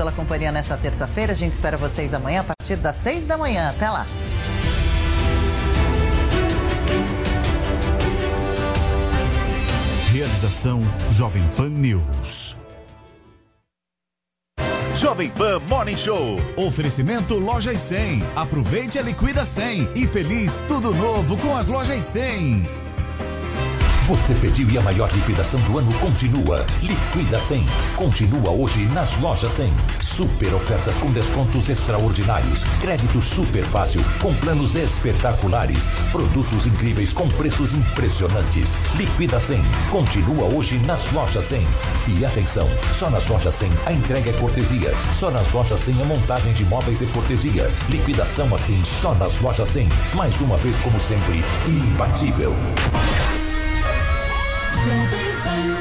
Pela companhia nessa terça-feira, a gente espera vocês amanhã a partir das seis da manhã. Até lá. Realização Jovem Pan News. Jovem Pan Morning Show. Oferecimento Lojas 100. Aproveite a liquida 100 e feliz tudo novo com as Lojas 100. Você pediu e a maior liquidação do ano continua. Liquida 100. Continua hoje nas lojas 100. Super ofertas com descontos extraordinários. Crédito super fácil com planos espetaculares. Produtos incríveis com preços impressionantes. Liquida 100. Continua hoje nas lojas 100. E atenção, só nas lojas 100 a entrega é cortesia. Só nas lojas 100 a montagem de móveis é cortesia. Liquidação assim só nas lojas 100. Mais uma vez como sempre, imbatível. Olá,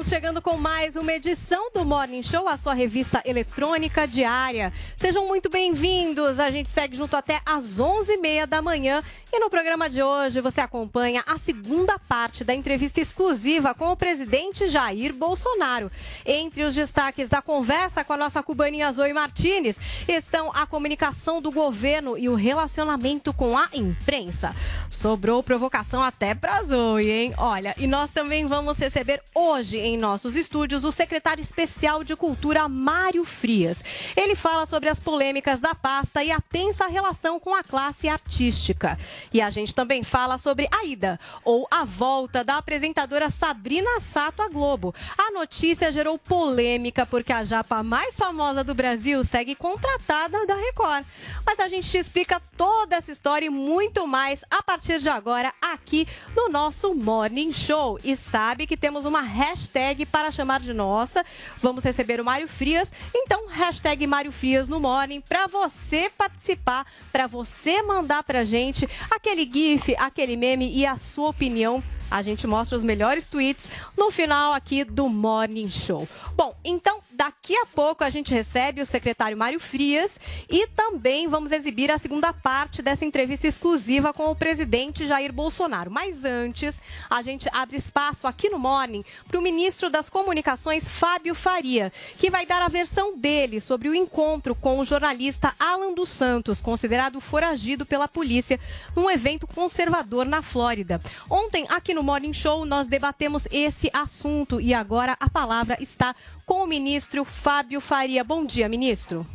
estamos chegando com mais uma edição do Morning Show, a sua revista eletrônica diária. Sejam muito bem-vindos. A gente segue junto até às 11h30 da manhã. E no programa de hoje você acompanha a segunda parte da entrevista exclusiva com o presidente Jair Bolsonaro. Entre os destaques da conversa com a nossa cubaninha Zoe Martinez estão a comunicação do governo e o relacionamento com a imprensa. Sobrou provocação até pra Zoe, hein? Olha, e nós também vamos receber hoje em nossos estúdios o secretário especial de Cultura, Mário Frias. Ele fala sobre as polêmicas da pasta e a tensa relação com a classe artística. E a gente também fala sobre a ida ou a volta da apresentadora Sabrina Sato à Globo. A notícia gerou polêmica porque a japa mais famosa do Brasil segue contratada da Record. Mas a gente te explica toda essa história e muito mais a partir de agora aqui no nosso Morning Show. E sabe que temos uma hashtag para chamar de nossa. Vamos receber o Mário Frias. Então, hashtag Mário Frias no Morning para você participar, para você mandar pra gente aquele GIF, aquele meme e a sua opinião. A gente mostra os melhores tweets no final aqui do Morning Show. Bom, então daqui a pouco a gente recebe o secretário Mário Frias e também vamos exibir a segunda parte dessa entrevista exclusiva com o presidente Jair Bolsonaro. Mas antes, a gente abre espaço aqui no Morning para o ministro das Comunicações, Fábio Faria, que vai dar a versão dele sobre o encontro com o jornalista Alan dos Santos, considerado foragido pela polícia num evento conservador na Flórida. Ontem, aqui no Morning Show, nós debatemos esse assunto e agora a palavra está com o ministro Fábio Faria. Bom dia, ministro.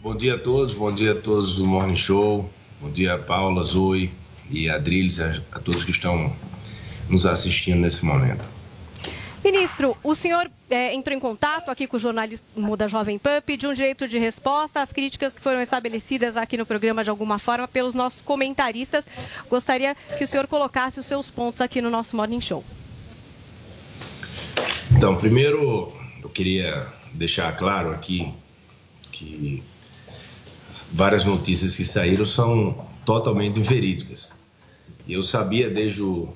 Bom dia a todos, bom dia a todos do Morning Show, bom dia Paula, Zoe e Adriles, a, a todos que estão nos assistindo nesse momento. Ministro, o senhor é, entrou em contato aqui com o jornalismo da Jovem Pan, pediu um direito de resposta às críticas que foram estabelecidas aqui no programa de alguma forma pelos nossos comentaristas. Gostaria que o senhor colocasse os seus pontos aqui no nosso Morning Show. Então, primeiro eu queria deixar claro aqui que várias notícias que saíram são totalmente inverídicas. Eu sabia desde o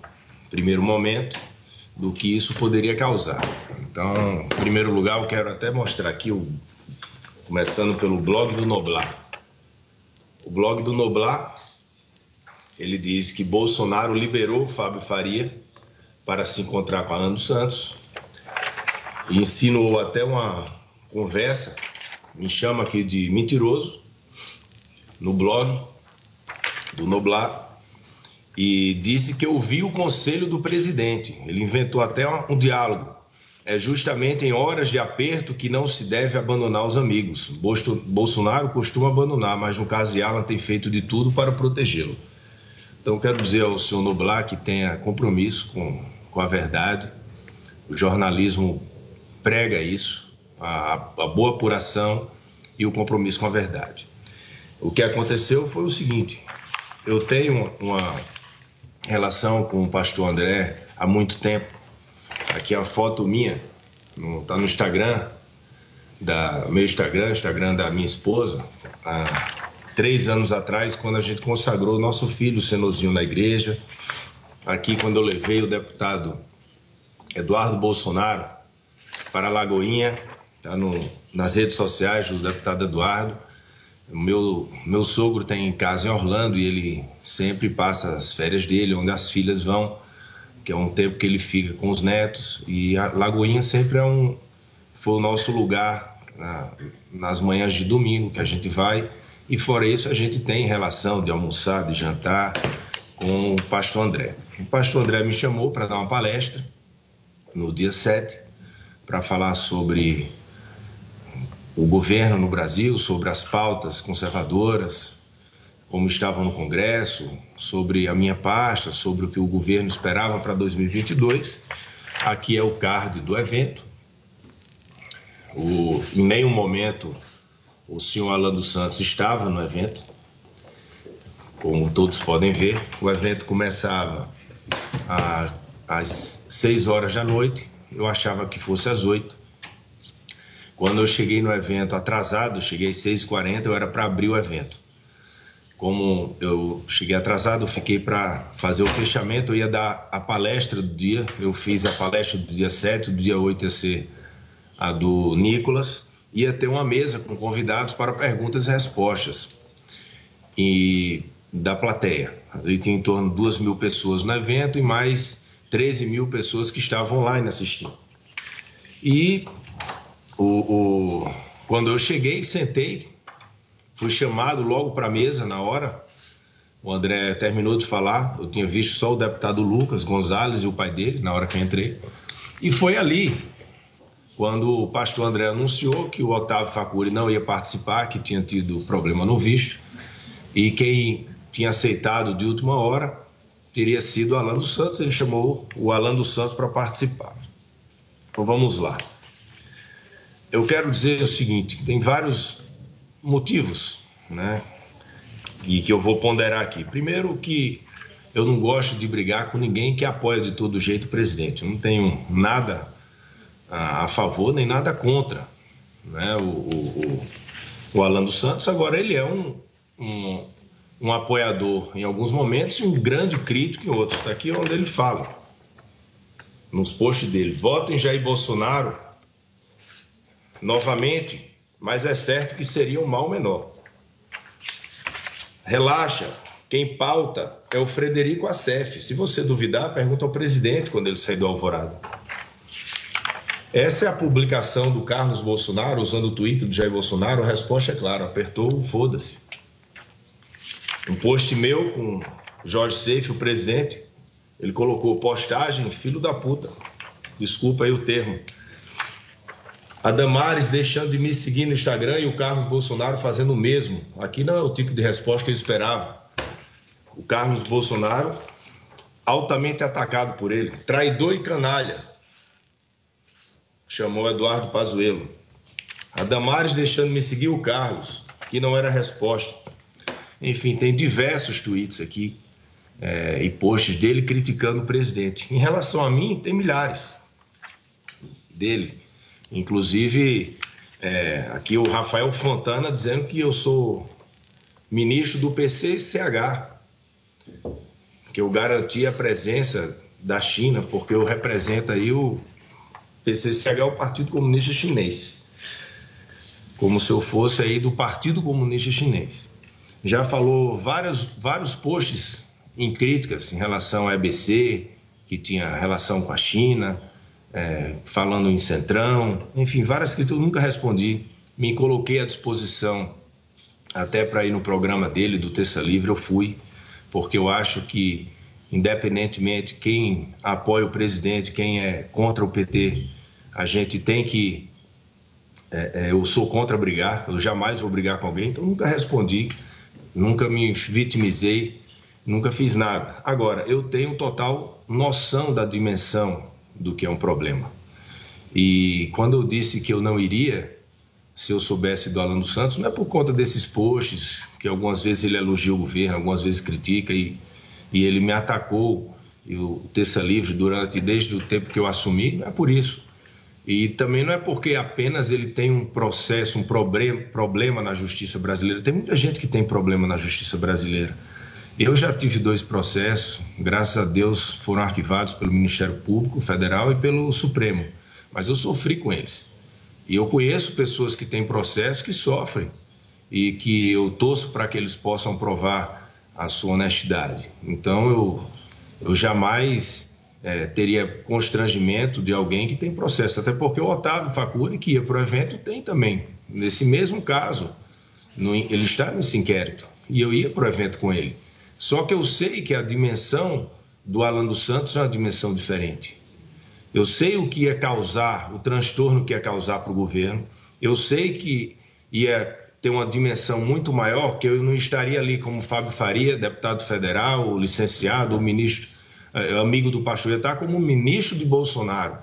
primeiro momento do que isso poderia causar. Então, em primeiro lugar, eu quero até mostrar aqui, o, começando pelo blog do Noblar. O blog do Noblar, ele diz que Bolsonaro liberou Fábio Faria para se encontrar com Alan dos Santos e insinuou até uma conversa, me chama aqui de mentiroso, no blog do Noblar, e disse que ouviu o conselho do presidente. Ele inventou até um, diálogo. É justamente em horas de aperto que não se deve abandonar os amigos. Bolsonaro costuma abandonar, mas no caso de Alan tem feito de tudo para protegê-lo. Então quero dizer ao senhor Noblar que tenha compromisso com, com a verdade. O jornalismo prega isso, a, a boa apuração e o compromisso com a verdade. O que aconteceu foi o seguinte: eu tenho uma relação com o pastor André há muito tempo. Aqui é a foto minha, está no Instagram, da meu Instagram, Instagram da minha esposa, há três anos atrás, quando a gente consagrou nosso filho Senozinho na igreja. Aqui, quando eu levei o deputado Eduardo Bolsonaro para Lagoinha, está nas redes sociais do deputado Eduardo. Meu, meu sogro tem casa em Orlando e ele sempre passa as férias dele, onde as filhas vão, que é um tempo que ele fica com os netos. E a Lagoinha sempre é um, foi o nosso lugar na, nas manhãs de domingo que a gente vai. E fora isso, a gente tem relação de almoçar, de jantar com o pastor André. O pastor André me chamou para dar uma palestra no dia 7 para falar sobre o governo no Brasil, sobre as pautas conservadoras, como estavam no Congresso, sobre a minha pasta, sobre o que o governo esperava para 2022. Aqui é o card do evento. O, em nenhum momento o senhor Alan dos Santos estava no evento. Como todos podem ver, o evento começava às 6 horas da noite. Eu achava que fosse às 8 quando eu cheguei no evento atrasado, cheguei às 6h40, eu era para abrir o evento. Como eu cheguei atrasado, eu fiquei para fazer o fechamento, eu ia dar a palestra do dia, eu fiz a palestra do dia 7, do dia 8 ia ser a do Nicolas, ia ter uma mesa com convidados para perguntas e respostas e da plateia. Ali tinha em torno de 2 mil pessoas no evento e mais 13 mil pessoas que estavam online assistindo. E o, o, quando eu cheguei, sentei, fui chamado logo para a mesa na hora. O André terminou de falar, eu tinha visto só o deputado Lucas Gonzalez e o pai dele na hora que eu entrei. E foi ali, quando o pastor André anunciou que o Otávio Facuri não ia participar, que tinha tido problema no visto, e quem tinha aceitado de última hora teria sido o Alan dos Santos. Ele chamou o Alan dos Santos para participar. Então vamos lá eu quero dizer o seguinte: tem vários motivos, né? E que eu vou ponderar aqui. Primeiro, que eu não gosto de brigar com ninguém que apoia de todo jeito o presidente. Eu não tenho nada a, favor nem nada contra né? o, o, o Alan dos Santos. Agora, ele é um, um, um apoiador em alguns momentos e um grande crítico em outros. Está aqui onde ele fala, nos posts dele: votem Jair Bolsonaro novamente, mas é certo que seria um mal menor. Relaxa, quem pauta é o Frederico Assef. Se você duvidar, pergunta ao presidente quando ele sair do Alvorada. Essa é a publicação do Carlos Bolsonaro, usando o Twitter do Jair Bolsonaro. A resposta é clara: apertou, foda-se. Um post meu com Jorge Seif, o presidente, ele colocou postagem, filho da puta. Desculpa aí o termo. A Damares deixando de me seguir no Instagram e o Carlos Bolsonaro fazendo o mesmo. Aqui não é o tipo de resposta que eu esperava. O Carlos Bolsonaro altamente atacado por ele, traidor e canalha. Chamou Eduardo Pazuello. A Damares deixando de me seguir o Carlos, que não era resposta. Enfim, tem diversos tweets aqui é, e posts dele criticando o presidente. Em relação a mim, tem milhares dele Inclusive, é, aqui o Rafael Fontana dizendo que eu sou ministro do PCCH, que eu garanti a presença da China, porque eu represento aí o PCCH, o Partido Comunista Chinês, como se eu fosse aí do Partido Comunista Chinês. Já falou vários, vários posts em críticas em relação à EBC, que tinha relação com a China, é, falando em Centrão, enfim, várias que eu nunca respondi. Me coloquei à disposição até para ir no programa dele, do Terça Livre, eu fui, porque eu acho que, independentemente quem apoia o presidente, quem é contra o PT, a gente tem que. É, é, eu sou contra brigar, eu jamais vou brigar com alguém, então nunca respondi, nunca me vitimizei, nunca fiz nada. Agora, eu tenho total noção da dimensão do que é um problema. E quando eu disse que eu não iria, se eu soubesse do Alan dos Santos, não é por conta desses posts, que algumas vezes ele elogia o governo, algumas vezes critica, e, e ele me atacou, o Terça Livre, durante, desde o tempo que eu assumi, não é por isso. E também não é porque apenas ele tem um processo, um problema, problema na justiça brasileira. Tem muita gente que tem problema na justiça brasileira. Eu já tive dois processos, graças a Deus foram arquivados pelo Ministério Público Federal e pelo Supremo, mas eu sofri com eles. E eu conheço pessoas que têm processos que sofrem e que eu torço para que eles possam provar a sua honestidade. Então eu, eu jamais é, teria constrangimento de alguém que tem processo, até porque o Otávio Facuri, que ia para o evento, tem também. Nesse mesmo caso, no, ele está nesse inquérito e eu ia para o evento com ele. Só que eu sei que a dimensão do Alan dos Santos é uma dimensão diferente. Eu sei o que ia causar, o transtorno que ia causar para o governo. Eu sei que ia ter uma dimensão muito maior, que eu não estaria ali como Fábio Faria, deputado federal, licenciado, ministro, eh, amigo do pastor, ia estar como ministro de Bolsonaro.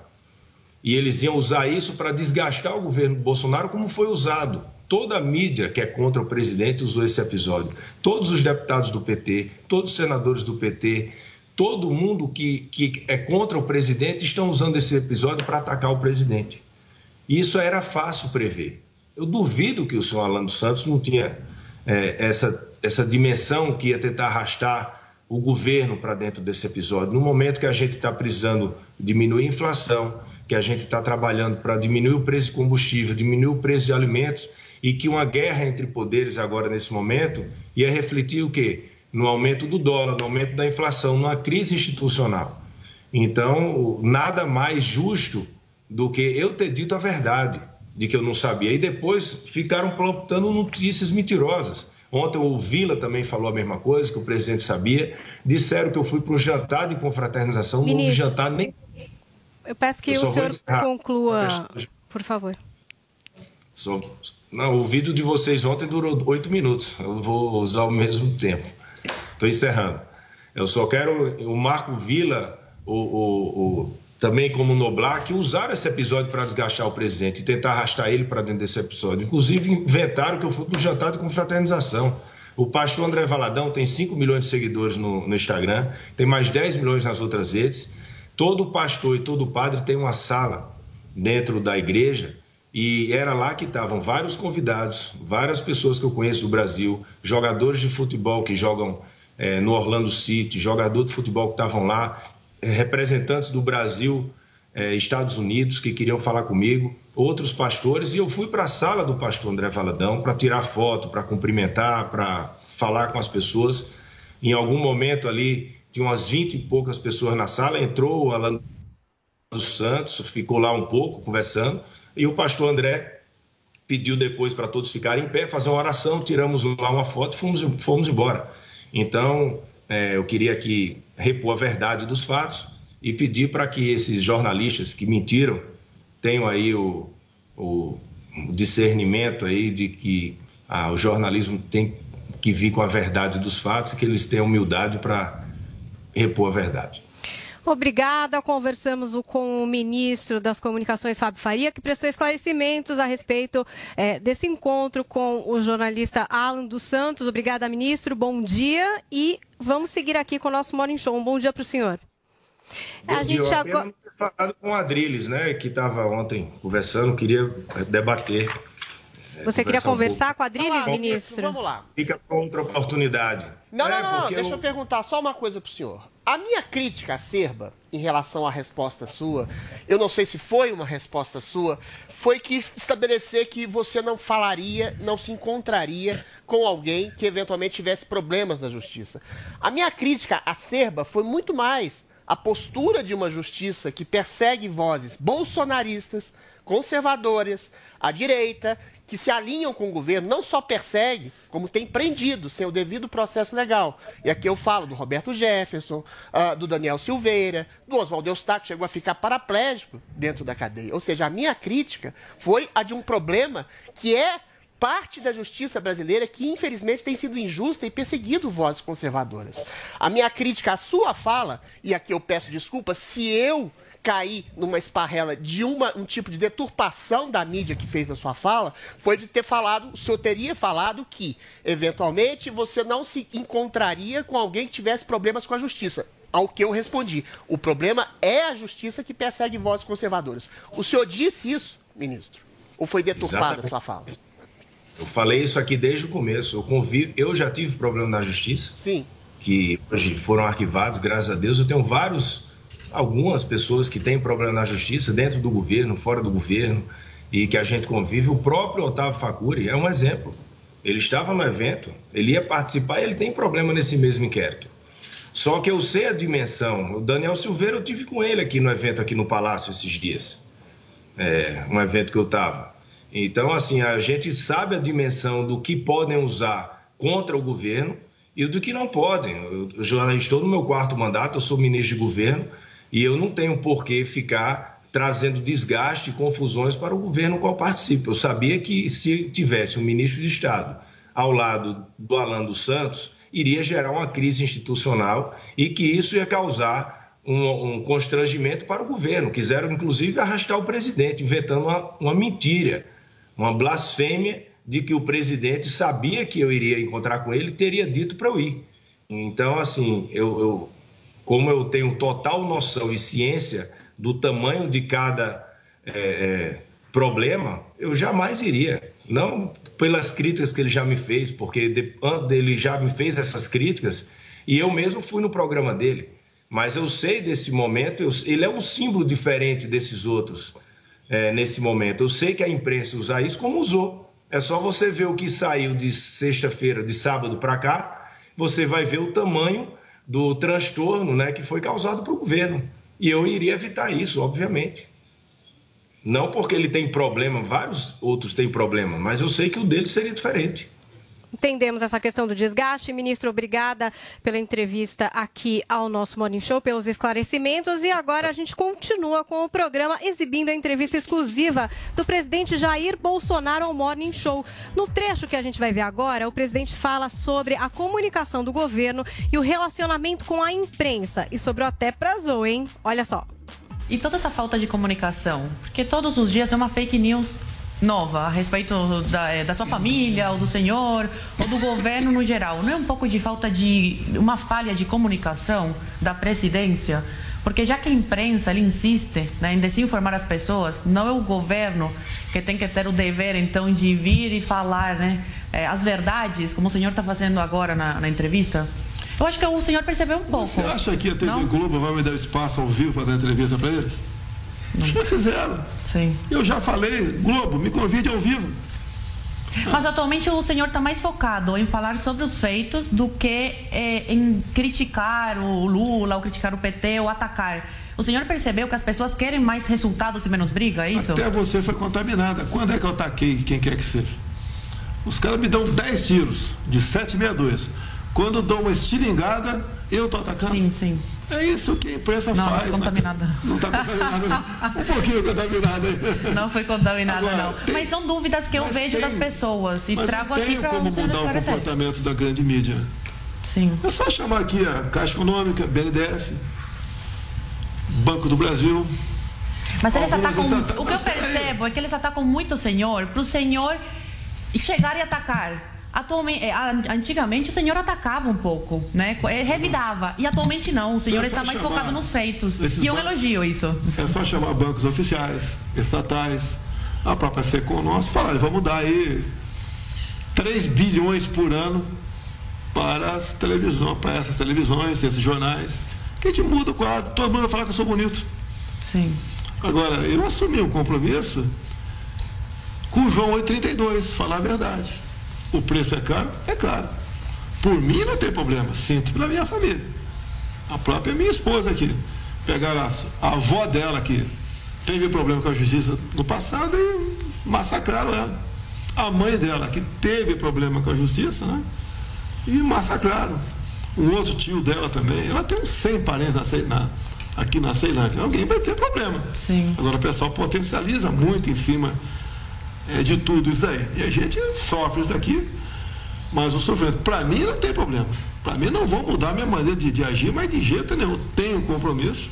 E eles iam usar isso para desgastar o governo Bolsonaro, como foi usado Toda a mídia que é contra o presidente usou esse episódio. Todos os deputados do PT, todos os senadores do PT, todo mundo que, que é contra o presidente estão usando esse episódio para atacar o presidente. Isso era fácil prever. Eu duvido que o senhor Alan dos Santos não tinha é, essa, essa dimensão que ia tentar arrastar o governo para dentro desse episódio. No momento que a gente está precisando diminuir a inflação, que a gente está trabalhando para diminuir o preço de combustível, diminuir o preço de alimentos, e que uma guerra entre poderes agora nesse momento ia refletir o quê? No aumento do dólar, no aumento da inflação, numa crise institucional. Então, nada mais justo do que eu ter dito a verdade de que eu não sabia. E depois ficaram plantando notícias mentirosas. Ontem o Vila também falou a mesma coisa, que o presidente sabia. Disseram que eu fui para um jantar de confraternização, Ministro, não houve jantar nem. Eu peço que eu o senhor conclua, por favor. Só, não, o vídeo de vocês ontem durou oito minutos. Eu vou usar o mesmo tempo. Estou encerrando. Eu só quero o Marco Vila, o, o, o também como Noblar, que usaram esse episódio para desgastar o presidente e tentar arrastar ele para dentro desse episódio. Inclusive, inventaram que eu fui para o jantar de confraternização. O pastor André Valadão tem 5 milhões de seguidores no, no Instagram, tem mais 10 milhões nas outras redes. Todo pastor e todo padre tem uma sala dentro da igreja e era lá que estavam vários convidados, várias pessoas que eu conheço do Brasil, jogadores de futebol que jogam é, no Orlando City, jogador de futebol que estavam lá, é, representantes do Brasil, é, Estados Unidos que queriam falar comigo, outros pastores, e eu fui para a sala do pastor André Valadão para tirar foto, para cumprimentar, para falar com as pessoas. Em algum momento ali, tinha umas 20 e poucas pessoas na sala, entrou o Alan dos Santos, ficou lá um pouco conversando. E o pastor André pediu depois para todos ficarem em pé, fazer uma oração, tiramos lá uma foto e fomos, fomos embora. Então, é, eu queria aqui repor a verdade dos fatos e pedir para que esses jornalistas que mentiram tenham aí o, o discernimento aí de que ah, o jornalismo tem que vir com a verdade dos fatos e que eles tenham humildade para repor a verdade. Obrigada. Conversamos com o ministro das Comunicações, Fábio Faria, que prestou esclarecimentos a respeito é, desse encontro com o jornalista Alan dos Santos. Obrigada, ministro. Bom dia. E vamos seguir aqui com o nosso Morning Show. Um bom dia para o senhor. a gente eu agora... falado com o Adriles, né, que estava ontem conversando, queria debater. Você queria conversar um com a Adriles, ministro? Vamos lá. Fica para outra oportunidade. Não, é, não, não, deixa eu... eu perguntar só uma coisa para o senhor. A minha crítica acerba em relação à resposta sua, eu não sei se foi uma resposta sua, foi que estabelecer que você não falaria, não se encontraria com alguém que eventualmente tivesse problemas na justiça. A minha crítica acerba foi muito mais a postura de uma justiça que persegue vozes bolsonaristas, conservadoras, à direita, que se alinham com o governo, não só persegue, como tem prendido sem o devido processo legal. E aqui eu falo do Roberto Jefferson, uh, do Daniel Silveira, do Oswaldo Eustáquio, chegou a ficar paraplégico dentro da cadeia. Ou seja, a minha crítica foi a de um problema que é parte da justiça brasileira que, infelizmente, tem sido injusta e perseguido vozes conservadoras. A minha crítica à sua fala, e aqui eu peço desculpas se eu cair numa esparrela de uma, um tipo de deturpação da mídia que fez na sua fala foi de ter falado, o senhor teria falado que, eventualmente, você não se encontraria com alguém que tivesse problemas com a justiça. Ao que eu respondi. O problema é a justiça que persegue vozes conservadoras. O senhor disse isso, ministro? Ou foi deturpada a sua fala? Eu falei isso aqui desde o começo. Eu convivo, eu já tive problema na justiça. Sim. Que hoje foram arquivados, graças a Deus. Eu tenho vários, algumas pessoas que têm problema na justiça, dentro do governo, fora do governo, e que a gente convive. O próprio Otávio Facuri é um exemplo. Ele estava no evento, ele ia participar e ele tem problema nesse mesmo inquérito. Só que eu sei a dimensão. O Daniel Silveira, eu tive com ele aqui no evento, aqui no Palácio, esses dias. É, um evento que eu estava. Então, assim, a gente sabe a dimensão do que podem usar contra o governo e do que não podem. Eu já estou no meu quarto mandato, eu sou ministro de governo e eu não tenho por que ficar trazendo desgaste e confusões para o governo qual participo. Eu sabia que se tivesse um ministro de Estado ao lado do Alan dos Santos, iria gerar uma crise institucional e que isso ia causar um, um constrangimento para o governo. Quiseram, inclusive, arrastar o presidente, inventando uma, uma mentira, uma blasfêmia de que o presidente sabia que eu iria encontrar com ele e teria dito para eu ir. Então, assim, eu, eu, como eu tenho total noção e ciência do tamanho de cada é, é, problema, eu jamais iria. Não pelas críticas que ele já me fez, porque ele já me fez essas críticas e eu mesmo fui no programa dele. Mas eu sei desse momento, eu, ele é um símbolo diferente desses outros é, nesse momento. Eu sei que a imprensa usa isso como usou. É só você ver o que saiu de sexta-feira, de sábado para cá, você vai ver o tamanho do transtorno né, que foi causado para o governo. E eu iria evitar isso, obviamente. Não porque ele tem problema, vários outros têm problema, mas eu sei que o dele seria diferente. Entendemos essa questão do desgaste. Ministro, obrigada pela entrevista aqui ao nosso Morning Show, pelos esclarecimentos. E agora a gente continua com o programa exibindo a entrevista exclusiva do presidente Jair Bolsonaro ao Morning Show. No trecho que a gente vai ver agora, o presidente fala sobre a comunicação do governo e o relacionamento com a imprensa. E sobre o até prazou, hein? Olha só. E toda essa falta de comunicação, porque todos os dias é uma fake news nova a respeito da, é, da sua família, ou do senhor, ou do governo no geral. Não é um pouco de falta de. uma falha de comunicação da presidência? Porque já que a imprensa ele insiste né, em desinformar as pessoas, não é o governo que tem que ter o dever, então, de vir e falar né, é, as verdades, como o senhor está fazendo agora na, na entrevista? Eu acho que o senhor percebeu um pouco. Você acha que a TV não? Globo vai me dar espaço ao vivo para dar entrevista para eles? Já fizeram. Sim. Eu já falei, Globo, me convide ao vivo. Mas atualmente o senhor está mais focado em falar sobre os feitos do que é, em criticar o Lula, ou criticar o PT, ou atacar. O senhor percebeu que as pessoas querem mais resultados e menos briga, é isso? Até você foi contaminada. Quando é que eu ataquei quem quer que seja? Os caras me dão 10 tiros, de 762. Quando dou uma estilingada, eu estou atacando. Sim, sim. É isso que a imprensa não, faz. Não, foi contaminada. Né? Não está contaminada, não. Um pouquinho contaminada. Não foi contaminada, Agora, não. Tem, mas são dúvidas que eu vejo tem, das pessoas e trago aqui para como mudar o comportamento da grande mídia. Sim. É só chamar aqui a Caixa Econômica, BNDES, Banco do Brasil. Mas eles atacam. O que eu percebo é que eles atacam muito o senhor para o senhor chegar e atacar. Atualmente, é, antigamente o senhor atacava um pouco, né? É, revidava. E atualmente não, o senhor é está mais focado nos feitos. E eu elogio isso. É só chamar bancos oficiais, estatais, a própria Secom nossa, falar, vamos dar aí 3 bilhões por ano para as televisões, para essas televisões, esses jornais, que a gente muda o quadro, todo mundo vai falar que eu sou bonito. Sim. Agora, eu assumi um compromisso com o João 832, falar a verdade. O preço é caro? É caro. Por mim não tem problema, sinto pela minha família. A própria minha esposa aqui. Pegaram a, a avó dela que teve problema com a justiça no passado e massacraram ela. A mãe dela que teve problema com a justiça, né? E massacraram. Um outro tio dela também. Ela tem uns 100 parentes na, aqui na Ceilândia. Alguém vai ter problema. Sim. Agora o pessoal potencializa muito em cima é, de tudo isso aí. E a gente sofre isso aqui, mas o sofrimento, para mim não tem problema. Para mim não vou mudar minha maneira de, de, agir, mas de jeito nenhum. Tenho compromisso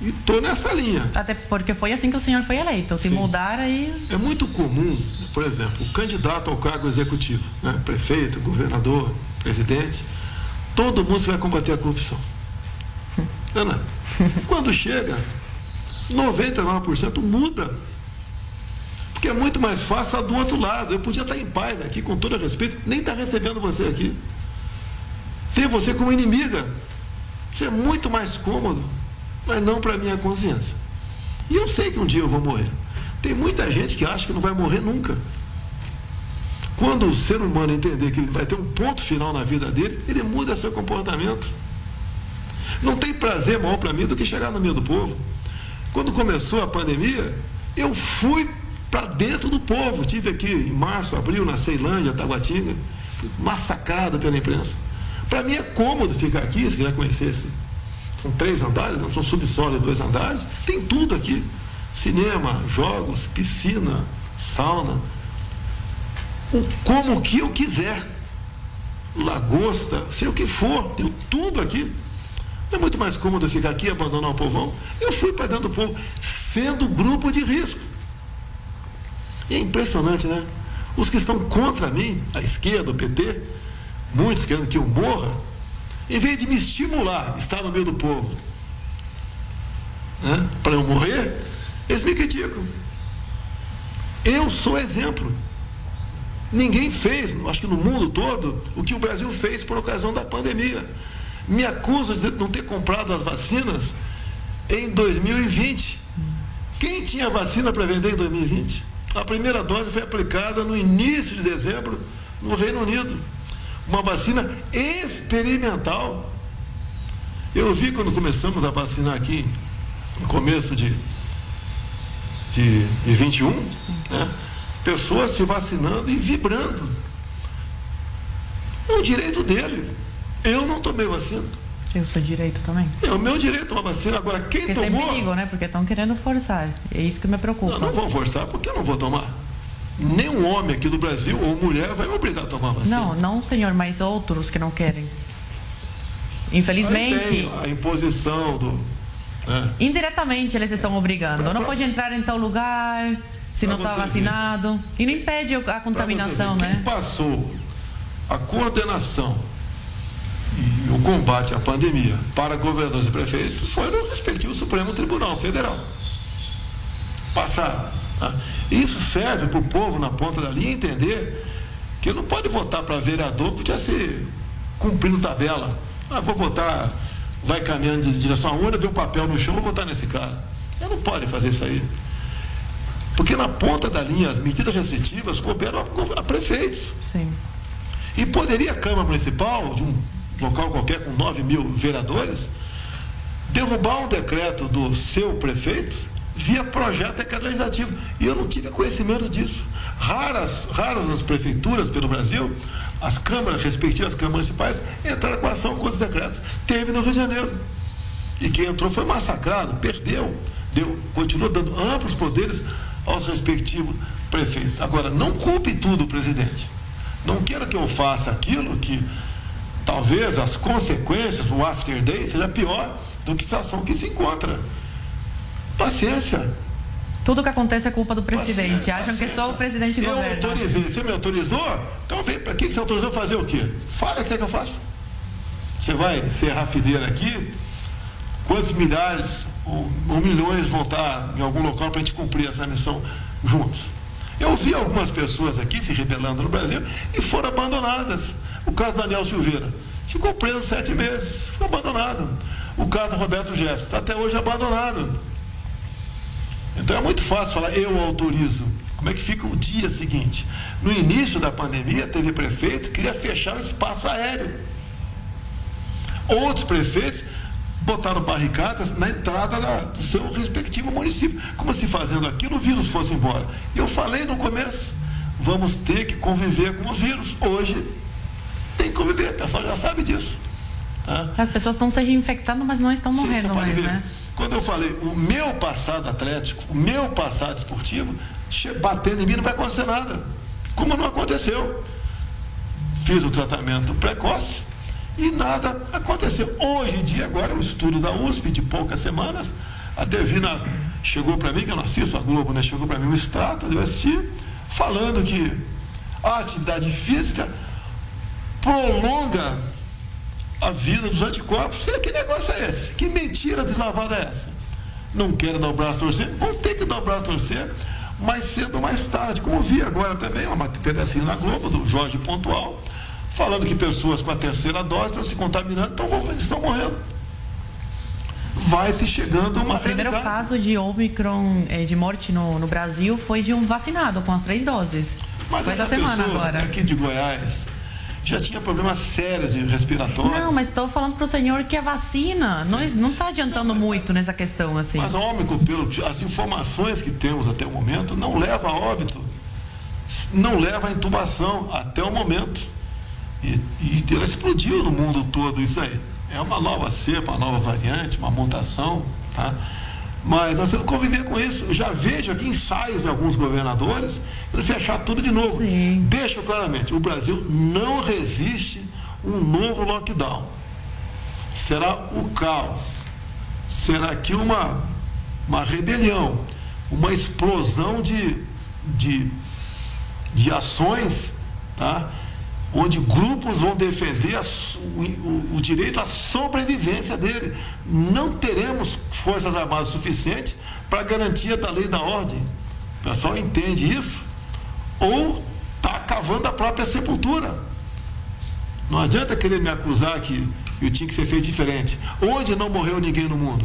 E estou nessa linha. Até porque foi assim que o senhor foi eleito. Se Sim. mudar aí. É muito comum, por exemplo, o candidato ao cargo executivo, né? prefeito, governador, presidente, todo mundo vai combater a corrupção. Não, não. Quando chega, 99% muda. Porque é muito mais fácil estar do outro lado. Eu podia estar em paz aqui, com todo respeito, nem estar recebendo você aqui. Ter você como inimiga. Isso é muito mais cômodo mas não para a minha consciência. E eu sei que um dia eu vou morrer. Tem muita gente que acha que não vai morrer nunca. Quando o ser humano entender que ele vai ter um ponto final na vida dele, ele muda seu comportamento. Não tem prazer maior para mim do que chegar no meio do povo. Quando começou a pandemia, eu fui para dentro do povo. Estive aqui em março, abril, na Ceilândia, Taguatinga, massacrado pela imprensa. Para mim é cômodo ficar aqui, se quiser conhecer esse são três andares, não são subsolo dois andares. Tem tudo aqui. Cinema, jogos, piscina, sauna. Como que eu quiser. Lagosta, sei o que for, tem tudo aqui. Não é muito mais cômodo ficar aqui e abandonar o povão? Eu fui para dentro do povo, sendo grupo de risco. E é impressionante, né? Os que estão contra mim, a esquerda, o PT, muitos querendo que eu morra, em vez de me estimular, estar no meio do povo, né, para eu morrer, eles me criticam. Eu sou exemplo. Ninguém fez, acho que no mundo todo, o que o Brasil fez por ocasião da pandemia. Me acusam de não ter comprado as vacinas em 2020. Quem tinha vacina para vender em 2020? A primeira dose foi aplicada no início de dezembro no Reino Unido uma vacina experimental. Eu vi quando começamos a vacinar aqui, no começo de, de, de 21, né, pessoas se vacinando e vibrando. É o direito dele. Eu não tomei vacina. Eu sou direito também. É o meu direito tomar vacina. Agora, quem porque tomou. Tem perigo, né? Porque estão querendo forçar. É isso que me preocupa. Não, não vão forçar porque eu não vou tomar nenhum homem aqui do Brasil ou mulher vai me obrigar a tomar vacina. Não, não, senhor, mas outros que não querem. Infelizmente. a imposição do. Né? Indiretamente eles estão obrigando. Pra, pra... Não pode entrar em tal lugar se pra não está vacinado. Ver. E não impede a contaminação, né? Quem passou a coordenação e o combate à pandemia para governadores e prefeitos foi no respectivo Supremo Tribunal Federal. Passaram. Tá? Isso serve para o povo na ponta da linha entender que não pode votar para vereador porque já se cumprindo tabela. Ah, vou votar, vai caminhando de direção à urna, vê um papel no chão, vou votar nesse cara. Eu não pode fazer isso aí. Porque na ponta da linha, as medidas restritivas cooperam a, a prefeitos. Sim. E poderia a Câmara Municipal, de um local qualquer com 9 mil vereadores, derrubar um decreto do seu prefeito via projeto legislativo. E eu não tive conhecimento disso. Raras, raras as prefeituras pelo Brasil, as câmaras, respectivas câmaras municipais, entraram com ação contra os decretos. Teve no Rio de Janeiro. E quem entrou foi massacrado, perdeu, deu, continuou dando amplos poderes aos respectivos prefeitos. Agora, não culpe tudo presidente. Não quero que eu faça aquilo que talvez as consequências, o after day, seja pior do que a situação que se encontra. Paciência. Tudo que acontece é culpa do presidente. Paciência, Acham paciência. que só o presidente eu governa. Eu autorizei. Você me autorizou? Então vem para que você autorizou fazer o quê? Fala o que é que eu faço. Você vai serrar a fileira aqui? Quantos milhares ou, ou milhões vão estar em algum local para a gente cumprir essa missão juntos? Eu vi algumas pessoas aqui se rebelando no Brasil e foram abandonadas. O caso Daniel Silveira. Ficou preso sete meses, ficou abandonado. O caso do Roberto Jefferson, está até hoje abandonado. Então é muito fácil falar, eu autorizo. Como é que fica o dia seguinte? No início da pandemia, teve prefeito que queria fechar o espaço aéreo. Outros prefeitos botaram barricadas na entrada da, do seu respectivo município. Como se fazendo aquilo, o vírus fosse embora. Eu falei no começo, vamos ter que conviver com os vírus. Hoje tem que conviver, o pessoal já sabe disso. Tá? As pessoas estão se reinfectando, mas não estão morrendo Sim, mais, ver. né? Quando eu falei, o meu passado atlético, o meu passado esportivo, batendo em mim não vai acontecer nada. Como não aconteceu. Fiz o tratamento precoce e nada aconteceu. Hoje em dia, agora, o estudo da USP, de poucas semanas, A Devina chegou para mim, que eu não assisto a Globo, né? Chegou para mim um extrato, eu assisti, falando que a atividade física prolonga a vida dos anticorpos. Que negócio é esse? Que mentira deslavada é essa? Não querem dar o braço a torcer? Vão ter que dar o braço a torcer mais cedo ou mais tarde. Como vi agora também, uma pedacinho na Globo, do Jorge Pontual, falando que pessoas com a terceira dose estão se contaminando, estão, estão morrendo. Vai se chegando uma O primeiro realidade. caso de Omicron eh, de morte no, no Brasil foi de um vacinado com as três doses. Mas foi essa essa semana agora. aqui de Goiás já tinha problemas sérios de respiratório. Não, mas estou falando para o senhor que a vacina não não está adiantando muito nessa questão assim. Mas, Ômicron, pelo, as informações que temos até o momento, não leva a óbito, não leva a intubação até o momento. E, e ela explodiu no mundo todo isso aí. É uma nova cepa, uma nova variante, uma mutação, tá? Mas nós temos que conviver com isso. Eu já vejo aqui ensaios de alguns governadores para fechar tudo de novo. Deixa claramente, o Brasil não resiste um novo lockdown. Será o caos. Será aqui uma, uma rebelião, uma explosão de, de, de ações, tá? Onde grupos vão defender a o, o- direito à sobrevivência dele. Não teremos forças armadas suficientes para garantia da lei e da ordem. O pessoal entende isso ou está cavando a própria sepultura. Não adianta querer me acusar que eu tinha que ser feito diferente. Onde não morreu ninguém no mundo?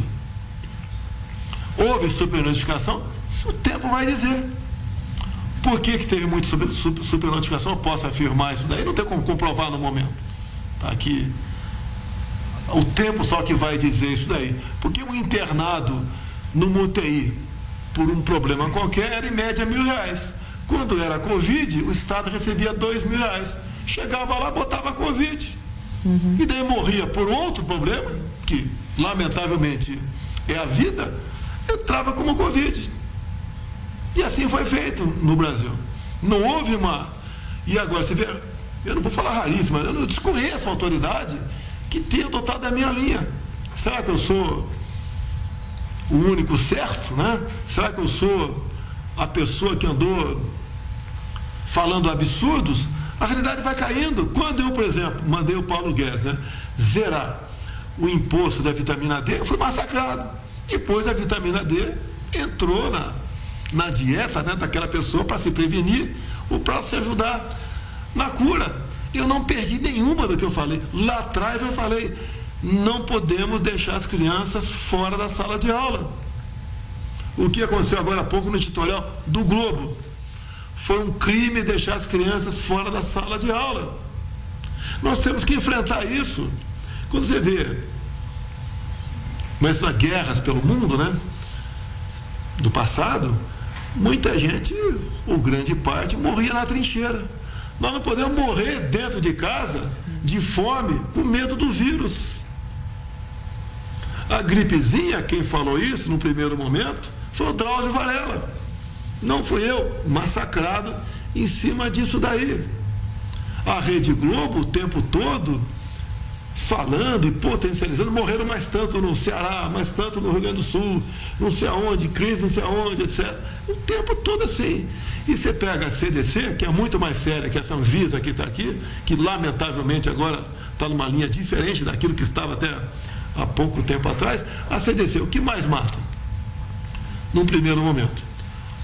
Houve supernotificação? O tempo vai dizer. Por que, que teve muito super, super, supernotificação? Eu posso afirmar isso daí, não tem como comprovar no momento. Tá aqui. O tempo só que vai dizer isso daí. Porque um internado numa UTI por um problema qualquer era em média mil reais. Quando era Covid, o Estado recebia dois mil reais. Chegava lá, botava Covid. E daí morria por outro problema, que lamentavelmente é a vida, entrava como Covid. E assim foi feito no Brasil. Não houve uma. E agora, você vê, eu não vou falar raríssima, eu desconheço uma autoridade que tenha adotado a minha linha. Será que eu sou o único certo, né? Será que eu sou a pessoa que andou falando absurdos? A realidade vai caindo. Quando eu, por exemplo, mandei o Paulo Guedes né, zerar o imposto da vitamina D, eu fui massacrado. Depois a vitamina D entrou na, na dieta né, daquela pessoa para se prevenir ou para se ajudar na cura. Eu não perdi nenhuma do que eu falei. Lá atrás eu falei, não podemos deixar as crianças fora da sala de aula. O que aconteceu agora há pouco no editorial do Globo? Foi um crime deixar as crianças fora da sala de aula. Nós temos que enfrentar isso. Quando você vê mas as guerras pelo mundo, né? Do passado, muita gente, ou grande parte, morria na trincheira. Nós não podemos morrer dentro de casa de fome, com medo do vírus. A gripezinha, quem falou isso no primeiro momento, foi o Drauzio Varela. Não fui eu, massacrado em cima disso daí. A Rede Globo, o tempo todo, falando e potencializando, morreram mais tanto no Ceará, mais tanto no Rio Grande do Sul, não sei aonde, crise não sei aonde, etc. O tempo todo assim. E você pega a CDC, que é muito mais séria que essa Anvisa que está aqui, que lamentavelmente agora está numa linha diferente daquilo que estava até há pouco tempo atrás, a CDC, o que mais mata? Num primeiro momento.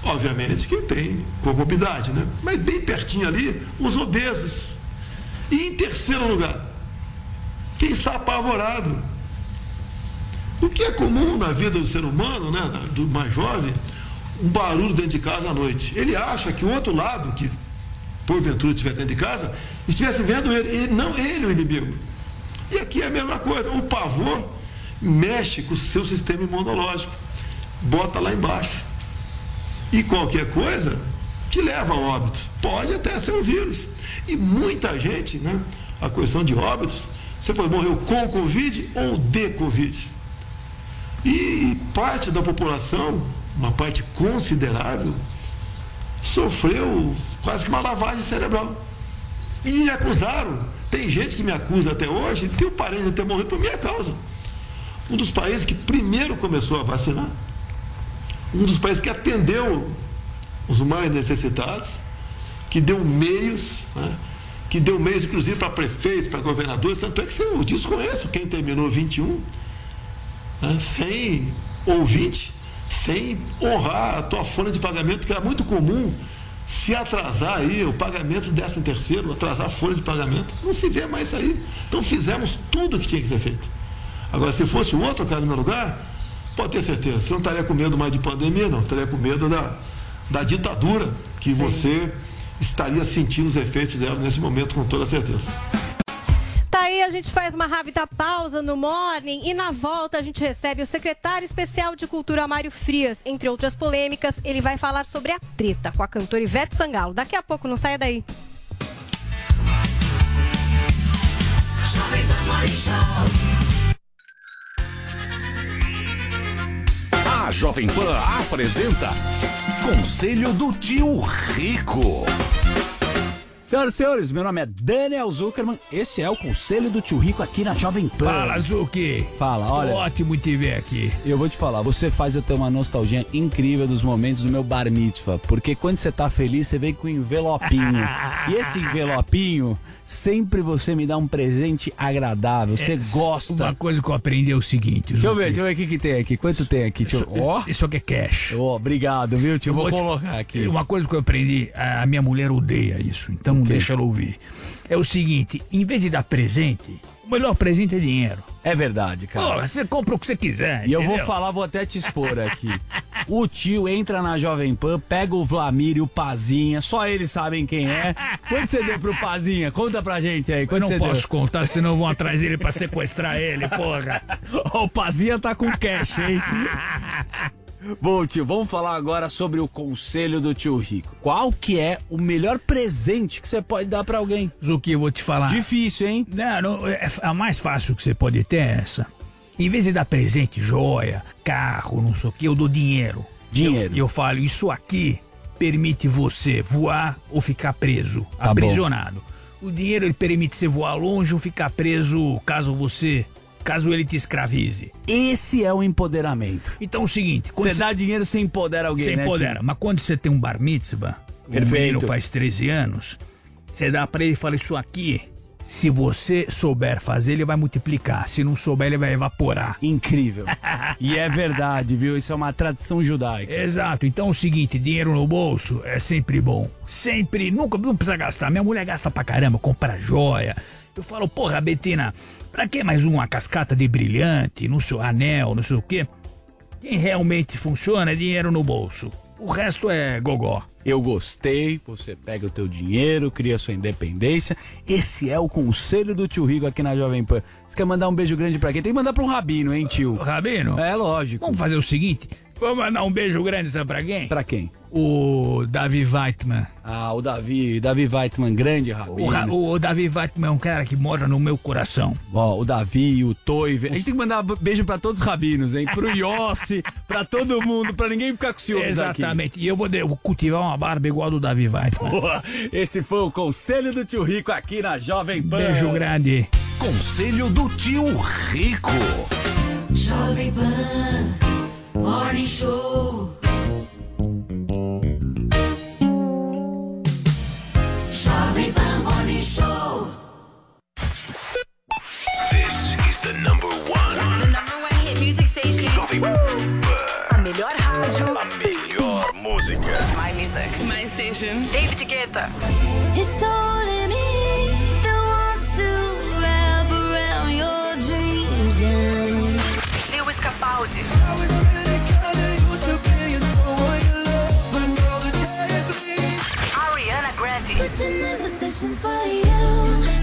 Obviamente quem tem comorbidade, né? Mas bem pertinho ali, os obesos. E em terceiro lugar, quem está apavorado. O que é comum na vida do ser humano, né, do mais jovem, um barulho dentro de casa à noite. Ele acha que o outro lado, que porventura estiver dentro de casa, estivesse vendo ele, não ele o inimigo. E aqui é a mesma coisa. O pavor mexe com o seu sistema imunológico, bota lá embaixo. E qualquer coisa te leva ao óbito. Pode até ser um vírus. E muita gente, né? A questão de óbitos, você pode morrer com Covid ou de Covid. E parte da população, uma parte considerável, sofreu quase que uma lavagem cerebral. E me acusaram. Tem gente que me acusa até hoje, tem o parente de ter morrido por minha causa. um dos países que primeiro começou a vacinar, um dos países que atendeu os mais necessitados, que deu meios, né? Que deu meios, inclusive, para prefeitos, para governadores, tanto é que eu desconheço quem terminou 21, né? sem ouvinte, sem honrar a tua folha de pagamento, que era muito comum se atrasar aí o pagamento do 13 terceiro, atrasar a folha de pagamento, não se vê mais isso aí. Então fizemos tudo o que tinha que ser feito. Agora, se fosse outro cara no meu lugar, pode ter certeza, você não estaria com medo mais de pandemia, não, estaria com medo da, da ditadura que você estaria sentindo os efeitos dela nesse momento com toda certeza. Tá aí, a gente faz uma rápida pausa no Morning e na volta a gente recebe o secretário especial de Cultura Mário Frias. Entre outras polêmicas, ele vai falar sobre a treta com a cantora Ivete Sangalo. Daqui a pouco, não saia daí. A Jovem Pan apresenta Conselho do Tio Rico. Senhoras e senhores, meu nome é Daniel Zuckerman. Esse é o Conselho do Tio Rico aqui na Jovem Pan. Fala, Zuki. Fala, olha. Ótimo te ver aqui. Eu vou te falar, você faz eu ter uma nostalgia incrível dos momentos do meu bar mitzvah. Porque quando você tá feliz, você vem com um envelopinho. e esse envelopinho sempre você me dá um presente agradável. Você É, gosta. Uma coisa que eu aprendi é o seguinte. Deixa eu ver, deixa eu ver o que, que tem aqui. Quanto tem aqui? Eu... Ó, Isso aqui é cash. Ó, obrigado, viu, tio? Eu Vou te- colocar aqui. Uma coisa que eu aprendi, a minha mulher odeia isso, então O quê? deixa ela ouvir. É o seguinte, em vez de dar presente, o melhor presente é dinheiro. É verdade, cara. Pô, você compra o que você quiser. E eu vou entendeu? falar, vou até te expor aqui. O tio entra na Jovem Pan, pega o Vlamir e o Pazinha, só eles sabem quem é. Quanto você deu pro Pazinha? Conta pra gente aí, Eu quanto não você posso deu? contar, senão vão atrás dele pra sequestrar ele, porra. o Pazinha tá com cash, hein? Bom, tio, vamos falar agora sobre o conselho do tio Rico. Qual que é o melhor presente que você pode dar pra alguém? Zuki, eu vou te falar. Difícil, hein? Não, não, é, a mais fácil que você pode ter é essa. Em vez de dar presente, joia, carro, não sei o que, eu dou dinheiro. Dinheiro. E eu, eu falo, isso aqui permite você voar ou ficar preso, Tá aprisionado. O dinheiro ele permite você voar longe ou ficar preso caso você, caso ele te escravize. Esse é o empoderamento. Então é o seguinte, Você dá dinheiro, você empodera alguém, você né, empodera. tio? Mas quando você tem um bar mitzvah, o Perfeito. menino faz 13 anos, você dá pra ele e fala isso aqui. Se você souber fazer, ele vai multiplicar. Se não souber, ele vai evaporar. Incrível. E é verdade, viu? Isso é uma tradição judaica. Exato. Então é o seguinte, dinheiro no bolso é sempre bom. Sempre, nunca, não precisa gastar. Minha mulher gasta pra caramba, compra joia. Eu falo, porra, Betina, pra que mais uma cascata de brilhante, no seu anel, não sei o quê? Quem realmente funciona é dinheiro no bolso. O resto é gogó. Eu gostei, você pega o teu dinheiro, cria sua independência. Esse é o conselho do tio Rico aqui na Jovem Pan. Você quer mandar um beijo grande pra quem? Tem que mandar pra um rabino, hein, tio? Rabino? É lógico. Vamos fazer o seguinte, vamos mandar um beijo grande, sabe pra quem? Pra quem? O Davi Weitman. Ah, o Davi, Davi Weitman, grande rabino. O, Ra- o Davi Weitman é um cara que mora no meu coração. Ó, o Davi, o Toive. A gente tem que mandar beijo pra todos os rabinos, hein? Pro Yossi, pra todo mundo, pra ninguém ficar com ciúmes aqui. Exatamente. E eu vou, eu vou cultivar uma barba igual do Davi Weitman. Boa. Esse foi o conselho do tio Rico aqui na Jovem Pan. Beijo grande. Conselho do Tio Rico. Jovem Pan Morning Show. Jovem Pan Morning Show. This is the number one. The number one hit music station. Jovem Pan. A melhor rádio. A melhor música. My music. My station. David Guetta. It's only me that wants to wrap around your dreams and Lewis Capaldi. put your nervous for you.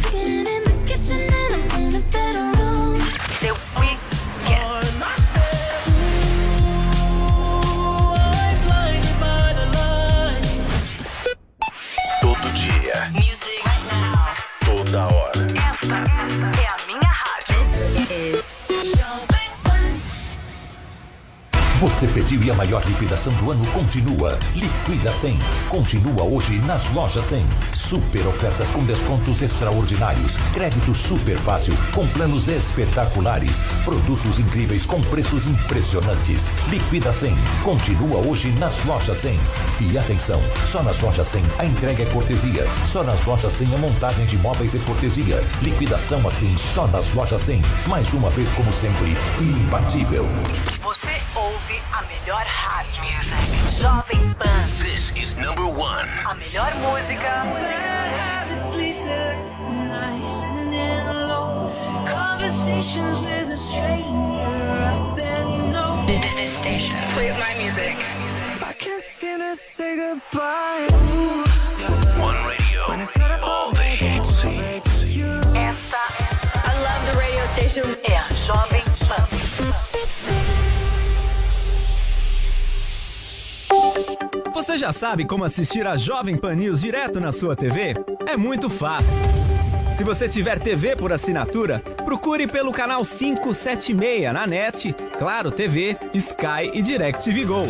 Você pediu e a maior liquidação do ano continua. Liquida 100. Continua hoje nas lojas 100. Super ofertas com descontos extraordinários. Crédito super fácil com planos espetaculares. Produtos incríveis com preços impressionantes. Liquida 100. Continua hoje nas lojas 100. E atenção, só nas lojas 100 a entrega é cortesia. Só nas lojas 100 a montagem de móveis é cortesia. Liquidação assim só nas lojas 100. Mais uma vez, como sempre, imbatível. Você ouve a melhor rádio. Jovem Pan. This is number one. A melhor música. This, this, this station plays my music. I can't seem to say goodbye. One radio. All the hits. Esta, I love the radio station. É a Jovem Pan. Você já sabe como assistir a Jovem Pan News direto na sua TV? É muito fácil. Se você tiver TV por assinatura, procure pelo canal 576 na NET, Claro TV, Sky e DirecTV Go.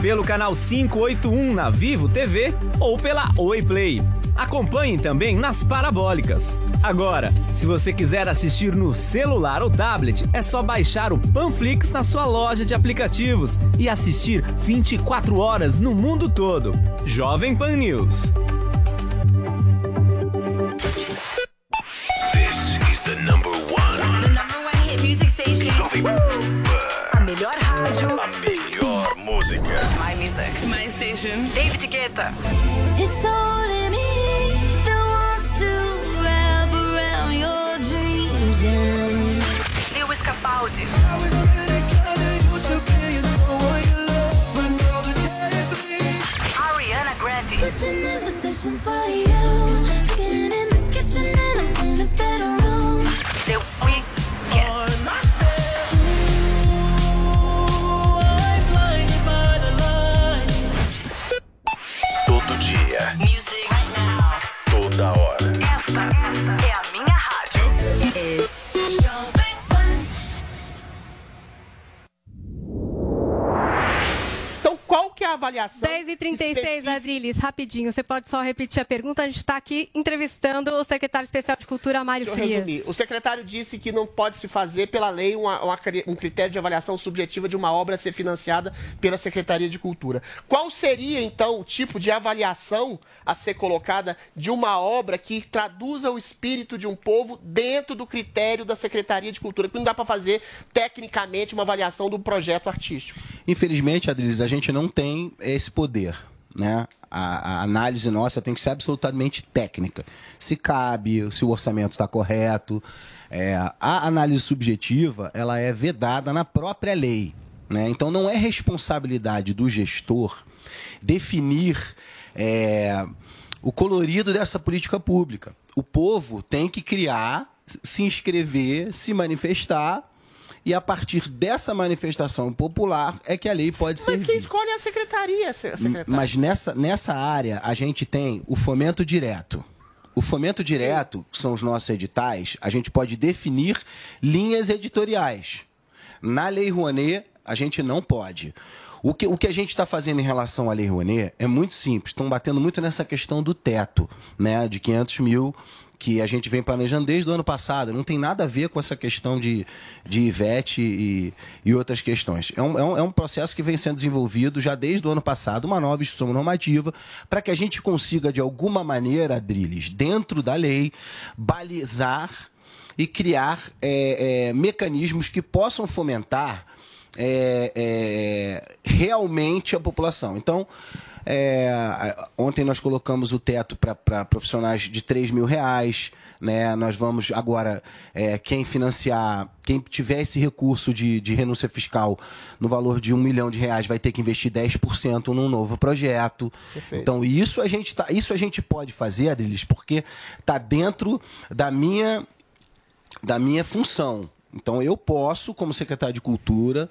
Pelo canal 581 na Vivo TV ou pela Oi Play. Acompanhe também nas parabólicas. Agora, se você quiser assistir no celular ou tablet, é só baixar o Panflix na sua loja de aplicativos e assistir 24 horas no mundo todo. Jovem Pan News. This is the number one. The number one hit music station. Jovem Pan. A melhor rádio. A melhor música. My music. My station. David Guetta. Lewis Capaldi. Ariana Grande. 36 Adriles, rapidinho. Você pode só repetir a pergunta? A gente está aqui entrevistando o secretário especial de Cultura, Mário Deixa eu Frias. resumir. O secretário disse que não pode se fazer pela lei uma- uma um critério de avaliação subjetiva de uma obra a ser financiada pela Secretaria de Cultura. Qual seria, então, o tipo de avaliação a ser colocada de uma obra que traduza o espírito de um povo dentro do critério da Secretaria de Cultura? Porque não dá para fazer, tecnicamente, uma avaliação do projeto artístico. Infelizmente, Adriles, a gente não tem esse poder. Né? A, a análise nossa tem que ser absolutamente técnica. Se cabe, se o orçamento está correto. É, a análise subjetiva ela é vedada na própria lei. Né? Então não é responsabilidade do gestor definir é, o colorido dessa política pública. O povo tem que criar, se inscrever, se manifestar e a partir dessa manifestação popular é que a lei pode ser. Mas quem escolhe é a Secretaria, secretário. Mas nessa, nessa área a gente tem o fomento direto. O fomento direto, que são os nossos editais, a gente pode definir linhas editoriais. Na Lei Rouanet, a gente não pode. O que, o que a gente está fazendo em relação à Lei Rouanet é muito simples. Estão batendo muito nessa questão do teto, né, de 500 mil, que a gente vem planejando desde o ano passado. Não tem nada a ver com essa questão de, de Ivete e, e outras questões. É um, é, um, é um processo que vem sendo desenvolvido já desde o ano passado, uma nova instrução normativa, para que a gente consiga, de alguma maneira, Drilis, dentro da lei, balizar e criar é, é, mecanismos que possam fomentar é, é, realmente a população. Então, é, ontem nós colocamos o teto para profissionais de 3 mil reais. Né? Nós vamos agora, é, quem financiar, quem tiver esse recurso de, de renúncia fiscal no valor de um milhão de reais vai ter que investir 10% num novo projeto. Perfeito. Então, isso a gente tá, isso a gente pode fazer, Adriles, porque está dentro da minha da minha função. Então, eu posso, como secretário de Cultura,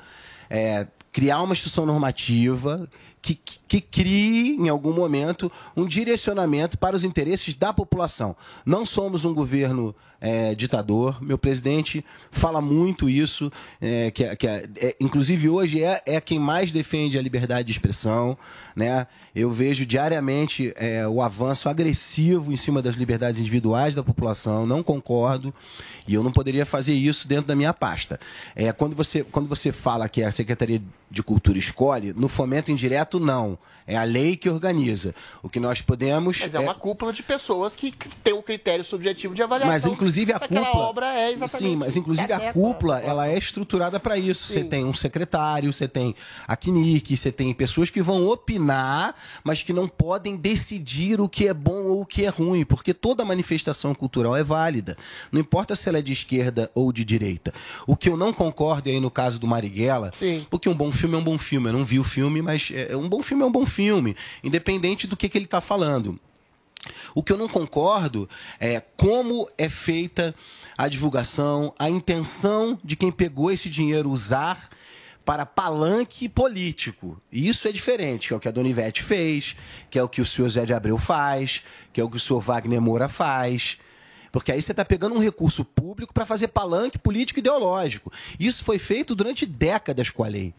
é, criar uma instituição normativa que, que, crie, em algum momento, um direcionamento para os interesses da população. Não somos um governo é, ditador. Meu presidente fala muito isso, é, que, é- que é- é- inclusive hoje é, é quem mais defende a liberdade de expressão. Né? Eu vejo diariamente é, o avanço agressivo em cima das liberdades individuais da população, não concordo, e eu não poderia fazer isso dentro da minha pasta. É, quando, você, quando você fala que a Secretaria de Cultura escolhe, no fomento indireto, não. É a lei que organiza. O que nós podemos. Mas é uma cúpula de pessoas que tem um critério subjetivo de avaliação. Mas inclusive a cúpula. obra é exatamente. Sim, mas inclusive a adequa. cúpula, ela é estruturada para isso. Você tem um secretário, você tem a CNIC, você tem pessoas que vão opinar, mas que não podem decidir o que é bom ou o que é ruim, porque toda manifestação cultural é válida. Não importa se ela é de esquerda ou de direita. O que eu não concordo aí no caso do Marighella, porque um bom filme é um bom filme. Eu não vi o filme, mas é, um bom filme é um bom filme, independente do que, que ele está falando. O que eu não concordo é como é feita a divulgação, a intenção de quem pegou esse dinheiro usar para palanque político. E isso é diferente, que é o que a Dona Ivete fez, que é o que o senhor Zé de Abreu faz, que é o que o senhor Wagner Moura faz. Porque aí você está pegando um recurso público para fazer palanque político ideológico. Isso foi feito durante décadas com a lei.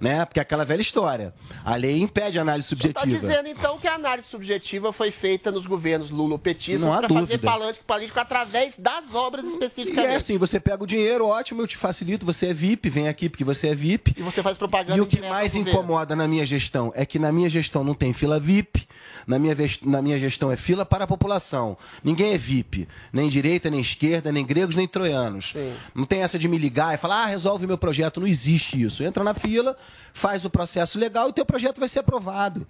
Né? Porque é aquela velha história. A lei impede a análise Está subjetiva. dizendo então que a análise subjetiva foi feita nos governos lulopetistas para fazer palanque político através das obras E especificamente. é assim, você pega o dinheiro, ótimo, eu te facilito, você é VIP, vem aqui porque você é VIP. E você faz propaganda E o que mais incomoda na minha gestão é que na minha gestão não tem fila VIP, na minha, na minha gestão é fila para a população. Ninguém é VIP, nem direita, nem esquerda, nem gregos, nem troianos. Não tem essa de me ligar e falar, ah, resolve meu projeto. Não existe isso. Entra na fila, faz o processo legal e teu projeto vai ser aprovado.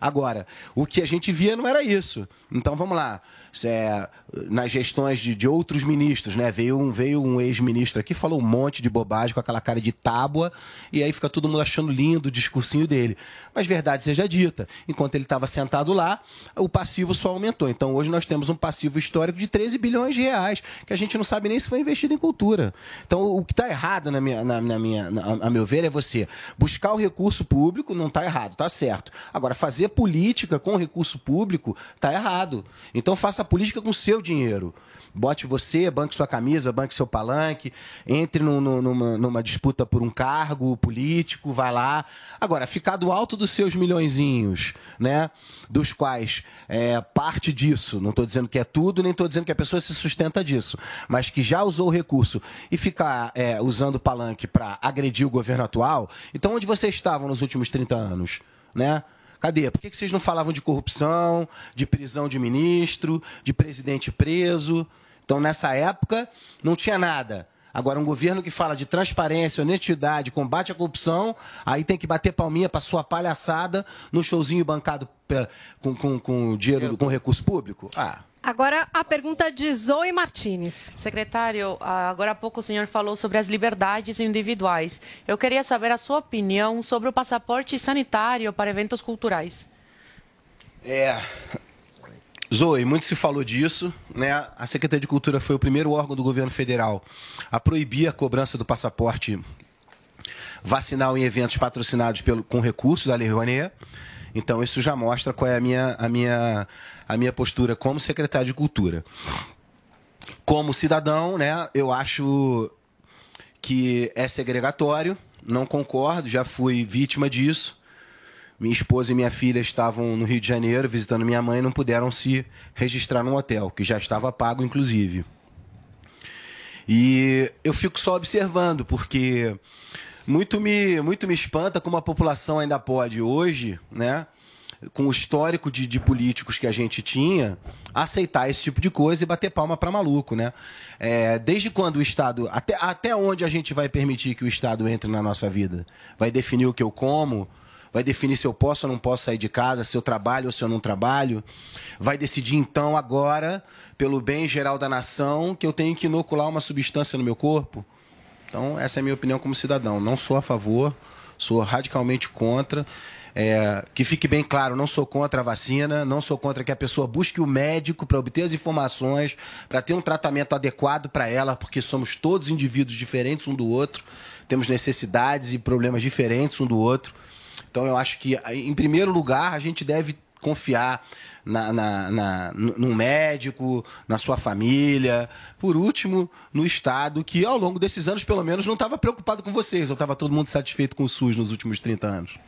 Agora, o que a gente via não era isso. Então vamos lá. É, nas gestões de, de outros ministros, né? Veio um, veio um ex-ministro aqui, falou um monte de bobagem com aquela cara de tábua, e aí fica todo mundo achando lindo o discursinho dele. Mas verdade seja dita, enquanto ele estava sentado lá, o passivo só aumentou. Então hoje nós temos um passivo histórico de 13 bilhões de reais, que a gente não sabe nem se foi investido em cultura. Então o que está errado, na minha, na, na minha, na- a meu ver, é você buscar o recurso público, não está errado, está certo. Agora, fazer política com recurso público está errado. Então faça política com seu dinheiro. Bote você, banque sua camisa, banque seu palanque, entre no- no- numa, numa disputa por um cargo político, vai lá. Agora, ficar do alto dos seus milhõezinhos, né? Dos quais é, parte disso, não estou dizendo que é tudo, nem estou dizendo que a pessoa se sustenta disso, mas que já usou o recurso e ficar é, usando o palanque para agredir o governo atual. Então, onde vocês estavam nos últimos 30 anos, né? Cadê? Por que, vocês não falavam de corrupção, de prisão de ministro, de presidente preso? Então, nessa época, não tinha nada. Agora, um governo que fala de transparência, honestidade, combate à corrupção, aí tem que bater palminha para sua palhaçada no showzinho bancado com, com, com dinheiro, com recurso público? Ah, Agora a pergunta de Zoe Martinez. Secretário, agora há pouco o senhor falou sobre as liberdades individuais. Eu queria saber a sua opinião sobre o passaporte sanitário para eventos culturais. É. Zoe, muito se falou disso, né? A Secretaria de Cultura foi o primeiro órgão do governo federal a proibir a cobrança do passaporte vacinal em eventos patrocinados pelo, com recursos da Lei Rouanet. Então isso já mostra qual é a minha, a minha, a minha postura como secretário de Cultura. Como cidadão, né, eu acho que é segregatório, não concordo, já fui vítima disso. Minha esposa e minha filha estavam no Rio de Janeiro visitando minha mãe e não puderam se registrar num hotel, que já estava pago, inclusive. E eu fico só observando, porque muito me, muito me espanta como a população ainda pode hoje, né? Com o histórico de, de políticos que a gente tinha, aceitar esse tipo de coisa e bater palma para maluco, né? É, desde quando o Estado. Até, até onde a gente vai permitir que o Estado entre na nossa vida? Vai definir o que eu como? Vai definir se eu posso ou não posso sair de casa, se eu trabalho ou se eu não trabalho? Vai decidir então agora, pelo bem geral da nação, que eu tenho que inocular uma substância no meu corpo? Então, essa é a minha opinião como cidadão. Não sou a favor, sou radicalmente contra. É, que fique bem claro, não sou contra a vacina, não sou contra que a pessoa busque o médico para obter as informações, para ter um tratamento adequado para ela, porque somos todos indivíduos diferentes um do outro, temos necessidades e problemas diferentes um do outro. Então eu acho que, em primeiro lugar, a gente deve confiar na, na, na, num médico, na sua família. Por último, no Estado, que ao longo desses anos, pelo menos, não estava preocupado com vocês. Ou estava todo mundo satisfeito com o SUS nos últimos 30 anos.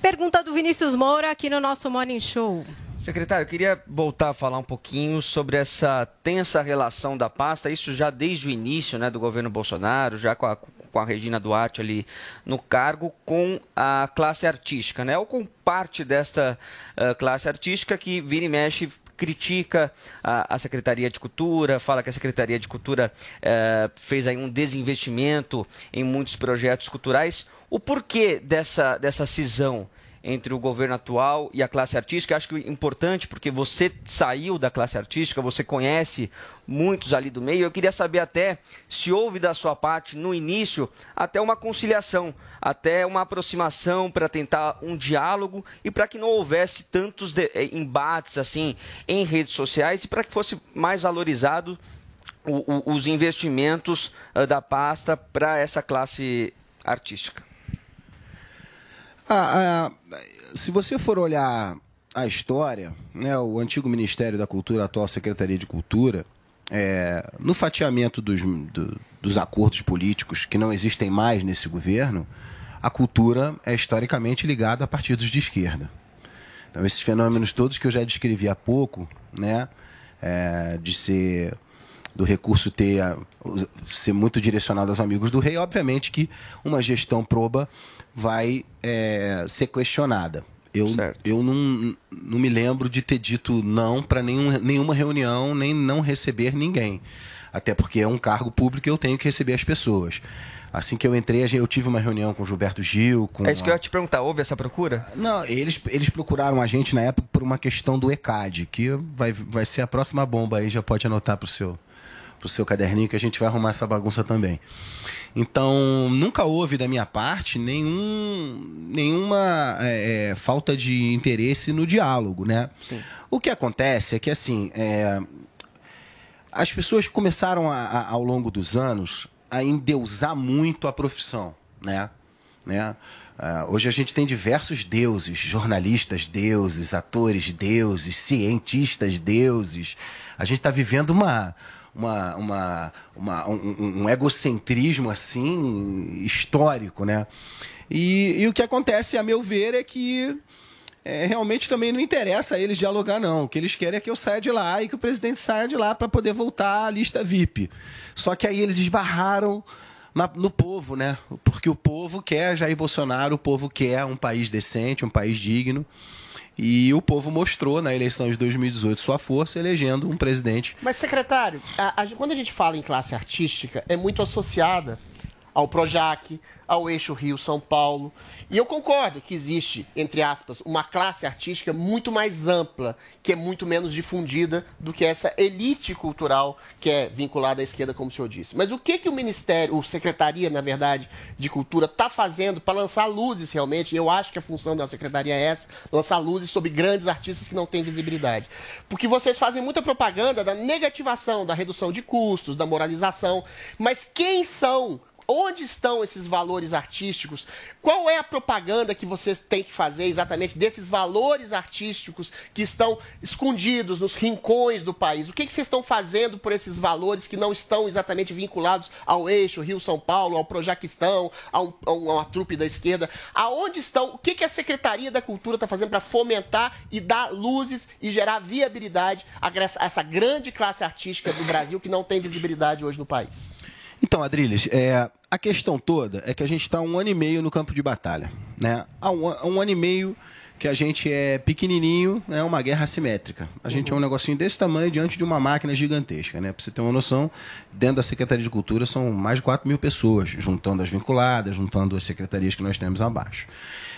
Pergunta do Vinícius Moura aqui no nosso Morning Show. Secretário, eu queria voltar a falar um pouquinho sobre essa tensa relação da pasta, isso já desde o início né, do governo Bolsonaro, já com a, com a Regina Duarte ali no cargo, com a classe artística, né? Ou com parte desta ah, classe artística que vira e mexe critica a, a Secretaria de Cultura, fala que a Secretaria de Cultura eh, fez aí um desinvestimento em muitos projetos culturais. O porquê dessa, dessa cisão entre o governo atual e a classe artística. Acho que é importante porque você saiu da classe artística, você conhece muitos ali do meio. Eu queria saber até se houve da sua parte no início até uma conciliação, até uma aproximação para tentar um diálogo e para que não houvesse tantos eh, embates assim em redes sociais e para que fosse mais valorizado os investimentos ah, da pasta para essa classe artística. Ah, ah, se você for olhar a história, né, o antigo Ministério da Cultura, a atual Secretaria de Cultura, é, no fatiamento dos, do- dos acordos políticos que não existem mais nesse governo, a cultura é historicamente ligada a partidos de esquerda. Então, esses fenômenos todos que eu já descrevi há pouco, né, é, de ser do recurso ter ser muito direcionado aos amigos do rei, obviamente que uma gestão proba vai é, ser questionada. Eu, eu não, não me lembro de ter dito não para nenhum, nenhuma reunião, nem não receber ninguém. Até porque é um cargo público e eu tenho que receber as pessoas. Assim que eu entrei, eu tive uma reunião com o Gilberto Gil, com É isso que eu ia te perguntar, houve essa procura? não, eles, eles procuraram a gente na época por uma questão do ECAD, que vai, vai ser a próxima bomba aí, já pode anotar pro seu, pro seu caderninho que a gente vai arrumar essa bagunça também. Então, nunca houve da minha parte nenhum, nenhuma é, é, falta de interesse no diálogo, né? O que acontece é que, assim, é, as pessoas começaram a- a- ao longo dos anos a endeusar muito a profissão, né? né? Ah, hoje a gente tem diversos deuses, jornalistas deuses, atores deuses, cientistas deuses. A gente está vivendo uma, uma, uma, uma- um, um- egocentrismo assim histórico, né? E, e o que acontece, a meu ver, é que é, realmente também não interessa a eles dialogar, não. O que eles querem é que eu saia de lá e que o presidente saia de lá para poder voltar à lista VIP. Só que aí eles esbarraram na- no povo, né? Porque o povo quer Jair Bolsonaro, o povo quer um país decente, um país digno. E o povo mostrou na eleição de 2018 sua força, elegendo um presidente. Mas, secretário, a- a- quando a gente fala em classe artística, é muito associada ao Projac, ao eixo Rio-São Paulo. E eu concordo que existe, entre aspas, uma classe artística muito mais ampla, que é muito menos difundida do que essa elite cultural que é vinculada à esquerda, como o senhor disse. Mas o que, que o Ministério, ou Secretaria, na verdade, de Cultura está fazendo para lançar luzes realmente? Eu acho que a função da Secretaria é essa, lançar luzes sobre grandes artistas que não têm visibilidade. Porque vocês fazem muita propaganda da negativação, da redução de custos, da moralização. Mas quem são Onde estão esses valores artísticos? Qual é a propaganda que vocês têm que fazer exatamente desses valores artísticos que estão escondidos nos rincões do país? O que, que vocês estão fazendo por esses valores que não estão exatamente vinculados ao eixo Rio-São Paulo, ao Projaquistão, a, um- a um- uma trupe da esquerda? Aonde estão? O que, que a Secretaria da Cultura está fazendo para fomentar e dar luzes e gerar viabilidade a essa grande classe artística do Brasil que não tem visibilidade hoje no país? Então, Adriles, é, a questão toda é que a gente está um ano e meio no campo de batalha. Né? Há um, há um ano e meio que a gente é pequenininho, é uma guerra assimétrica. A gente é um negocinho desse tamanho diante de uma máquina gigantesca. Né? Para você ter uma noção, dentro da Secretaria de Cultura são mais de 4 mil pessoas, juntando as vinculadas, juntando as secretarias que nós temos abaixo.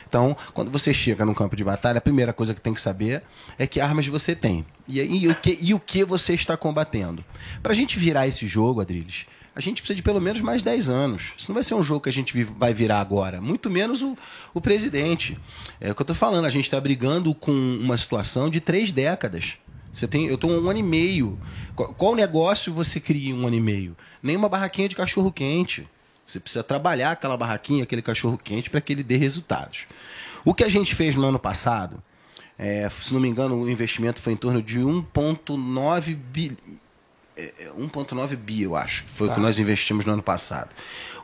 Então, quando você chega num campo de batalha, a primeira coisa que tem que saber é que armas você tem e, e o, que, e o que você está combatendo. Para a gente virar esse jogo, Adriles, a gente precisa de pelo menos mais 10 anos. Isso não vai ser um jogo que a gente vai virar agora. Muito menos o, o presidente. É o que eu estou falando. A gente está brigando com uma situação de três décadas. Você tem, eu estou um ano e meio. Qual, qual negócio você cria em um ano e meio? Nem uma barraquinha de cachorro quente. Você precisa trabalhar aquela barraquinha, aquele cachorro quente, para que ele dê resultados. O que a gente fez no ano passado É, se não me engano, o investimento foi em torno de 1,9 bi. É, é, 1,9 bi, eu acho. Foi o que Tá. nós investimos no ano passado.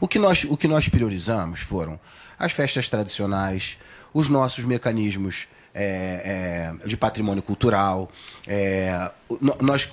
O que, nós, o que nós priorizamos foram as festas tradicionais, os nossos mecanismos é, é, de patrimônio cultural, é, nós,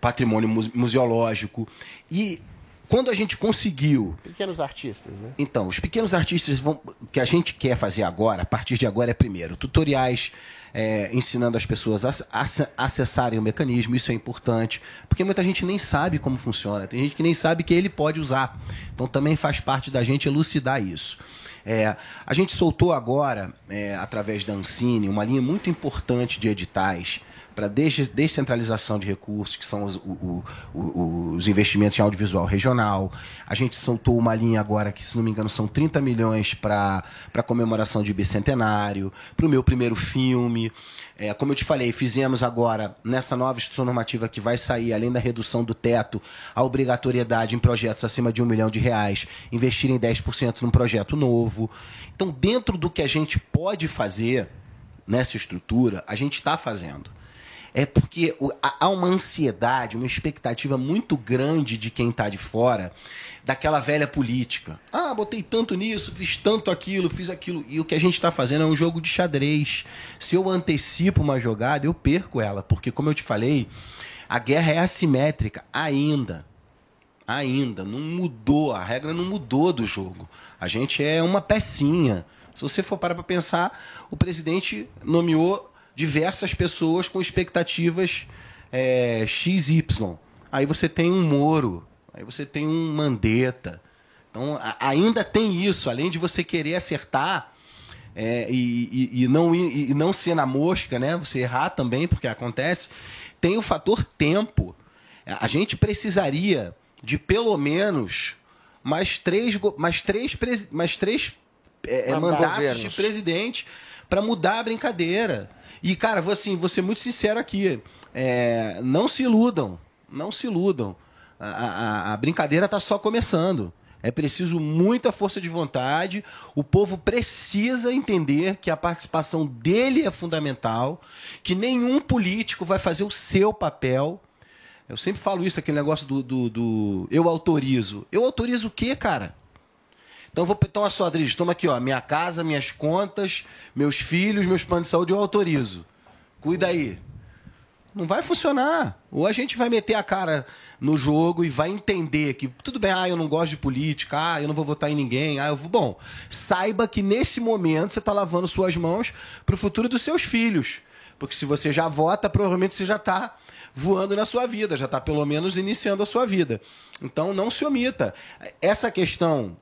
patrimônio muse- museológico. E quando a gente conseguiu Pequenos artistas, né? então, os pequenos artistas vão. O que a gente quer fazer agora, a partir de agora, é primeiro, tutoriais é, ensinando as pessoas a, ac- acessarem o mecanismo, isso é importante, porque muita gente nem sabe como funciona, tem gente que nem sabe que ele pode usar. Então também faz parte da gente elucidar isso. É, a gente soltou agora, é, através da Ancine, uma linha muito importante de editais para descentralização de recursos, que são os, o- o- os investimentos em audiovisual regional. A gente soltou uma linha agora que, se não me engano, são 30 milhões para a comemoração de bicentenário, para o meu primeiro filme. É, como eu te falei, fizemos agora, nessa nova instrução normativa que vai sair, além da redução do teto, a obrigatoriedade em projetos acima de um milhão de reais, investir em 10% num projeto novo. Então, dentro do que a gente pode fazer nessa estrutura, a gente está fazendo. É porque há uma ansiedade, uma expectativa muito grande de quem está de fora daquela velha política. Ah, botei tanto nisso, fiz tanto aquilo, fiz aquilo. E o que a gente está fazendo é um jogo de xadrez. Se eu antecipo uma jogada, eu perco ela. Porque, como eu te falei, a guerra é assimétrica ainda. Ainda. Não mudou. A regra não mudou do jogo. A gente é uma pecinha. Se você for parar para pensar, o presidente nomeou diversas pessoas com expectativas é, XY. Aí você tem um Moro, aí você tem um Mandetta. Então a- ainda tem isso, além de você querer acertar é, e, e- e não, ir- e não ser na mosca, né? Você errar também, porque acontece, tem o fator tempo. A gente precisaria de pelo menos mais três, mais três, mais três é, é, Mandatos. de presidente para mudar a brincadeira. E, cara, vou, assim, vou ser muito sincero aqui. é, não se iludam. Não se iludam. A, a- a brincadeira está só começando. É preciso muita força de vontade. O povo precisa entender que a participação dele é fundamental, que nenhum político vai fazer o seu papel. Eu sempre falo isso, aquele negócio do, do, do- eu autorizo. Eu autorizo o quê, cara? Então, vou, então, só, Adriles, toma aqui, ó, minha casa, minhas contas, meus filhos, meus planos de saúde, eu autorizo. Cuida aí. Não vai funcionar. Ou a gente vai meter a cara no jogo e vai entender que, tudo bem, ah, eu não gosto de política, ah, eu não vou votar em ninguém, ah, eu vou. Bom, saiba que nesse momento você está lavando suas mãos para o futuro dos seus filhos. Porque se você já vota, provavelmente você já está voando na sua vida, já está pelo menos iniciando a sua vida. Então não se omita. Essa questão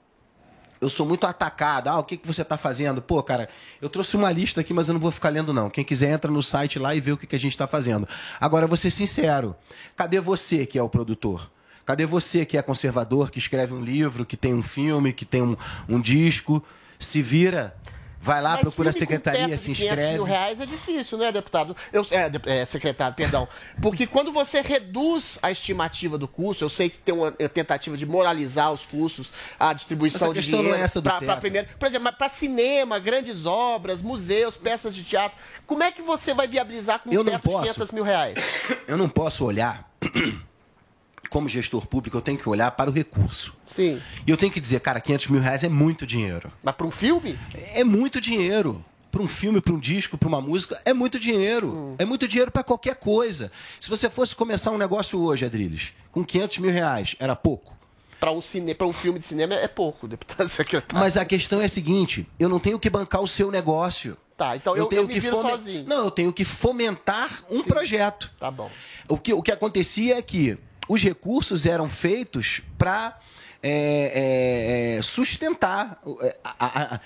eu sou muito atacado. Ah, o que, que você está fazendo? Pô, cara, eu trouxe uma lista aqui, mas eu não vou ficar lendo, não. Quem quiser entra no site lá e vê o que, que a gente está fazendo. Agora, vou ser sincero. Cadê você que é o produtor? Cadê você que é conservador, que escreve um livro, que tem um filme, que tem um, um disco? Se vira, vai lá, Mas procura a secretaria, se de 500 inscreve. mil reais é difícil, né, deputado? Eu, é, é, secretário, perdão. Porque quando você reduz a estimativa do custo, eu sei que tem uma é, tentativa de moralizar os custos, a distribuição Essa de questão não dinheiro é essa do pra- pra primeiro, por exemplo, para cinema, grandes obras, museus, peças de teatro. Como é que você vai viabilizar com um Eu não teto de posso. 500 mil reais? Eu não posso olhar, como gestor público, eu tenho que olhar para o recurso. Sim. E eu tenho que dizer, cara, 500 mil reais é muito dinheiro. Mas para um filme? É muito dinheiro. Para um filme, para um disco, para uma música, é muito dinheiro. É muito dinheiro para qualquer coisa. Se você fosse começar um negócio hoje, Adriles, com 500 mil reais, era pouco. Para um, cine... um filme de cinema é pouco, deputado secretário. Mas a questão é a seguinte: eu não tenho que bancar o seu negócio. Tá, então eu, tenho eu que fome- sozinho. Não, eu tenho que fomentar um projeto. Tá bom. O que, o que acontecia é que os recursos eram feitos para sustentar. é, a- a- a-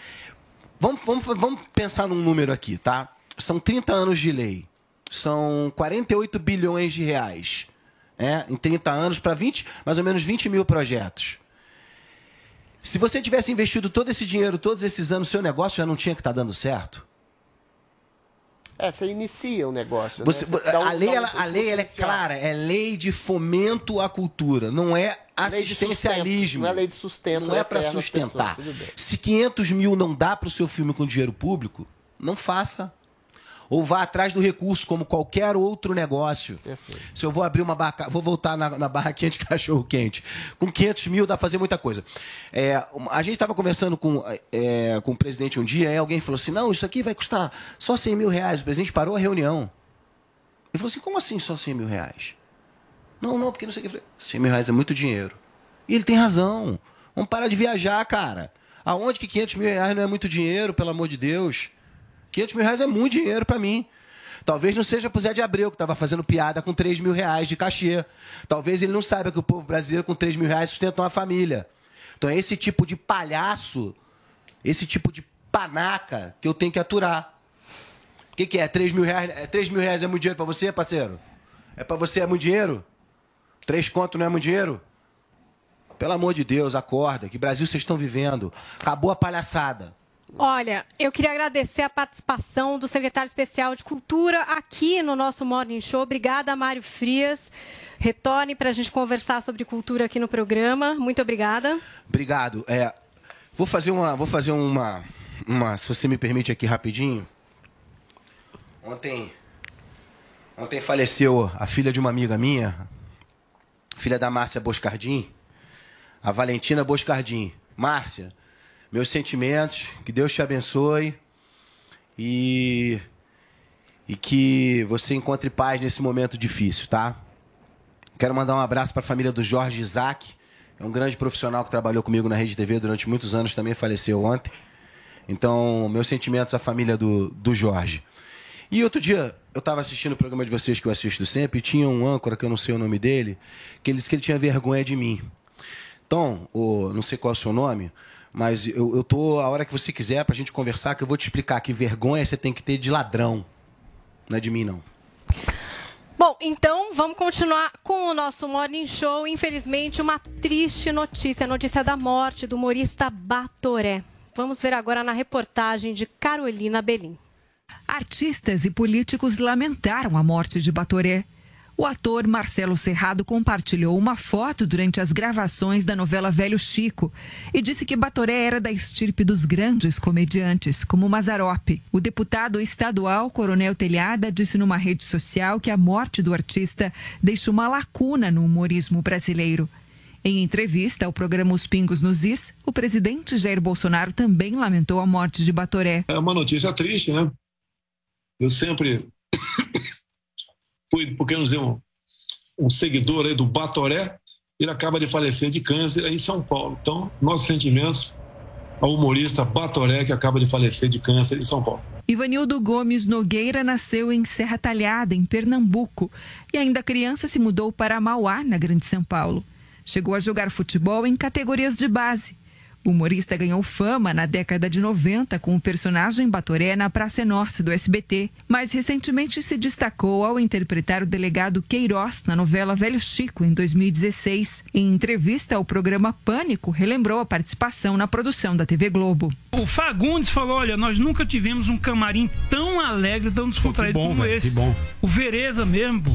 Vamos, vamos, vamos pensar num número aqui, tá? São 30 anos de lei. São 48 bilhões de reais. É, em 30 anos, para 20, mais ou menos 20 mil projetos. Se você tivesse investido todo esse dinheiro, todos esses anos, seu negócio já não tinha que estar dando certo? É, você inicia o negócio. Você- né? Você um- a lei, um ela, a lei ela é clara, é lei de fomento à cultura, não é assistencialismo. sustento, Não é lei de sustento. Não é para eterno às sustentar. pessoas. Se 500 mil não dá para o seu filme com dinheiro público, não faça. Ou vá atrás do recurso, como qualquer outro negócio. Se eu vou abrir uma barra, vou voltar na, na barra quente cachorro quente. Com 500 mil dá pra fazer muita coisa. É, a gente estava conversando com, é, com o presidente um dia, e alguém falou assim: não, isso aqui vai custar só 100 mil reais. O presidente parou a reunião. Ele falou assim: como assim só 100 mil reais? Não, não, porque não sei o que. Eu falei: 100 mil reais é muito dinheiro. E ele tem razão. Vamos parar de viajar, cara. Aonde que 500 mil reais não é muito dinheiro, pelo amor de Deus? 500 mil reais é muito dinheiro para mim. Talvez não seja pro Zé de Abreu, que estava fazendo piada com 3 mil reais de cachê. Talvez ele não saiba que o povo brasileiro com 3 mil reais sustenta uma família. Então é esse tipo de palhaço, esse tipo de panaca que eu tenho que aturar. O que, que é? 3 mil reais, é, 3 mil reais é muito dinheiro para você, parceiro? É para você é muito dinheiro? Três conto não é muito dinheiro? Pelo amor de Deus, acorda. Que Brasil vocês estão vivendo? Acabou a palhaçada. Olha, eu queria agradecer a participação do secretário especial de Cultura aqui no nosso Morning Show. Obrigada, Mário Frias. Retorne para a gente conversar sobre cultura aqui no programa. Muito obrigada. Obrigado. É, vou fazer uma, vou fazer uma, uma, se você me permite aqui rapidinho. Ontem, ontem faleceu a filha de uma amiga minha, filha da Márcia Boscardim, a Valentina Boscardim. Márcia, meus sentimentos, que Deus te abençoe e e que você encontre paz nesse momento difícil, tá? Quero mandar um abraço para a família do Jorge Isaac, é um grande profissional que trabalhou comigo na Rede TV durante muitos anos, também faleceu ontem. Então, meus sentimentos à família do, do Jorge. E outro dia, eu estava assistindo o programa de vocês que eu assisto sempre, e tinha um âncora, que eu não sei o nome dele, que ele disse que ele tinha vergonha de mim. Então, o, não sei qual é o seu nome, mas eu, eu tô, a hora que você quiser, pra gente conversar, que eu vou te explicar que vergonha você tem que ter de ladrão. Não é de mim, não. Bom, então vamos continuar com o nosso Morning Show. Infelizmente, uma triste notícia, a notícia da morte do humorista Batoré. Vamos ver agora na reportagem de Carolina Belim. Artistas e políticos lamentaram a morte de Batoré. O ator Marcelo Serrado compartilhou uma foto durante as gravações da novela Velho Chico e disse que Batoré era da estirpe dos grandes comediantes, como Mazarope. O deputado estadual Coronel Telhada disse numa rede social que a morte do artista deixa uma lacuna no humorismo brasileiro. Em entrevista ao programa Os Pingos nos Is, o presidente Jair Bolsonaro também lamentou a morte de Batoré. É uma notícia triste, né? Eu sempre fui, por que não dizer, um, um seguidor aí do Batoré. Ele acaba de falecer de câncer aí em São Paulo. Então, nossos sentimentos ao humorista Batoré, que acaba de falecer de câncer em São Paulo. Ivanildo Gomes Nogueira nasceu em Serra Talhada, em Pernambuco, e ainda criança se mudou para Mauá, na Grande São Paulo. Chegou a jogar futebol em categorias de base. O humorista ganhou fama na década de 90 com o personagem Batoré na Praça Norte do SBT, mas recentemente se destacou ao interpretar o delegado Queiroz na novela Velho Chico em 2016. Em entrevista ao programa Pânico, relembrou a participação na produção da TV Globo. O Fagundes falou: olha, nós nunca tivemos um camarim tão alegre, tão descontraído bom, como velho, esse. que bom. O Vereza mesmo, pô.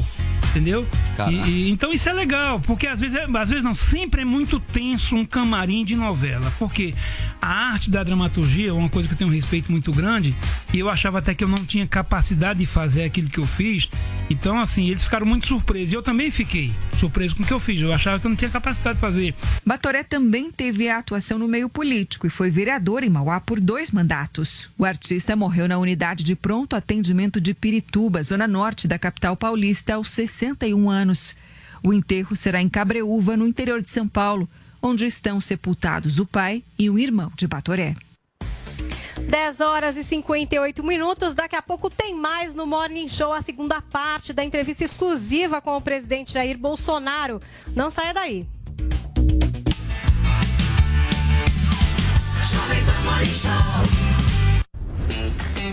Entendeu? E- e- então isso é legal, porque às vezes, é- às vezes não, sempre é muito tenso um camarim de novela, porque a arte da dramaturgia é uma coisa que eu tenho um respeito muito grande, e eu achava até que eu não tinha capacidade de fazer aquilo que eu fiz. Então, assim, eles ficaram muito surpresos. E eu também fiquei surpreso com o que eu fiz. Eu achava que eu não tinha capacidade de fazer. Batoré também teve atuação no meio político e foi vereador em Mauá por dois mandatos. O artista morreu na unidade de pronto atendimento de Pirituba, zona norte da capital paulista, aos 61 anos. O enterro será em Cabreúva, no interior de São Paulo, onde estão sepultados o pai e o irmão de Batoré. 10 horas e 58 minutos. Daqui a pouco tem mais no Morning Show, a segunda parte da entrevista exclusiva com o presidente Jair Bolsonaro. Não saia daí.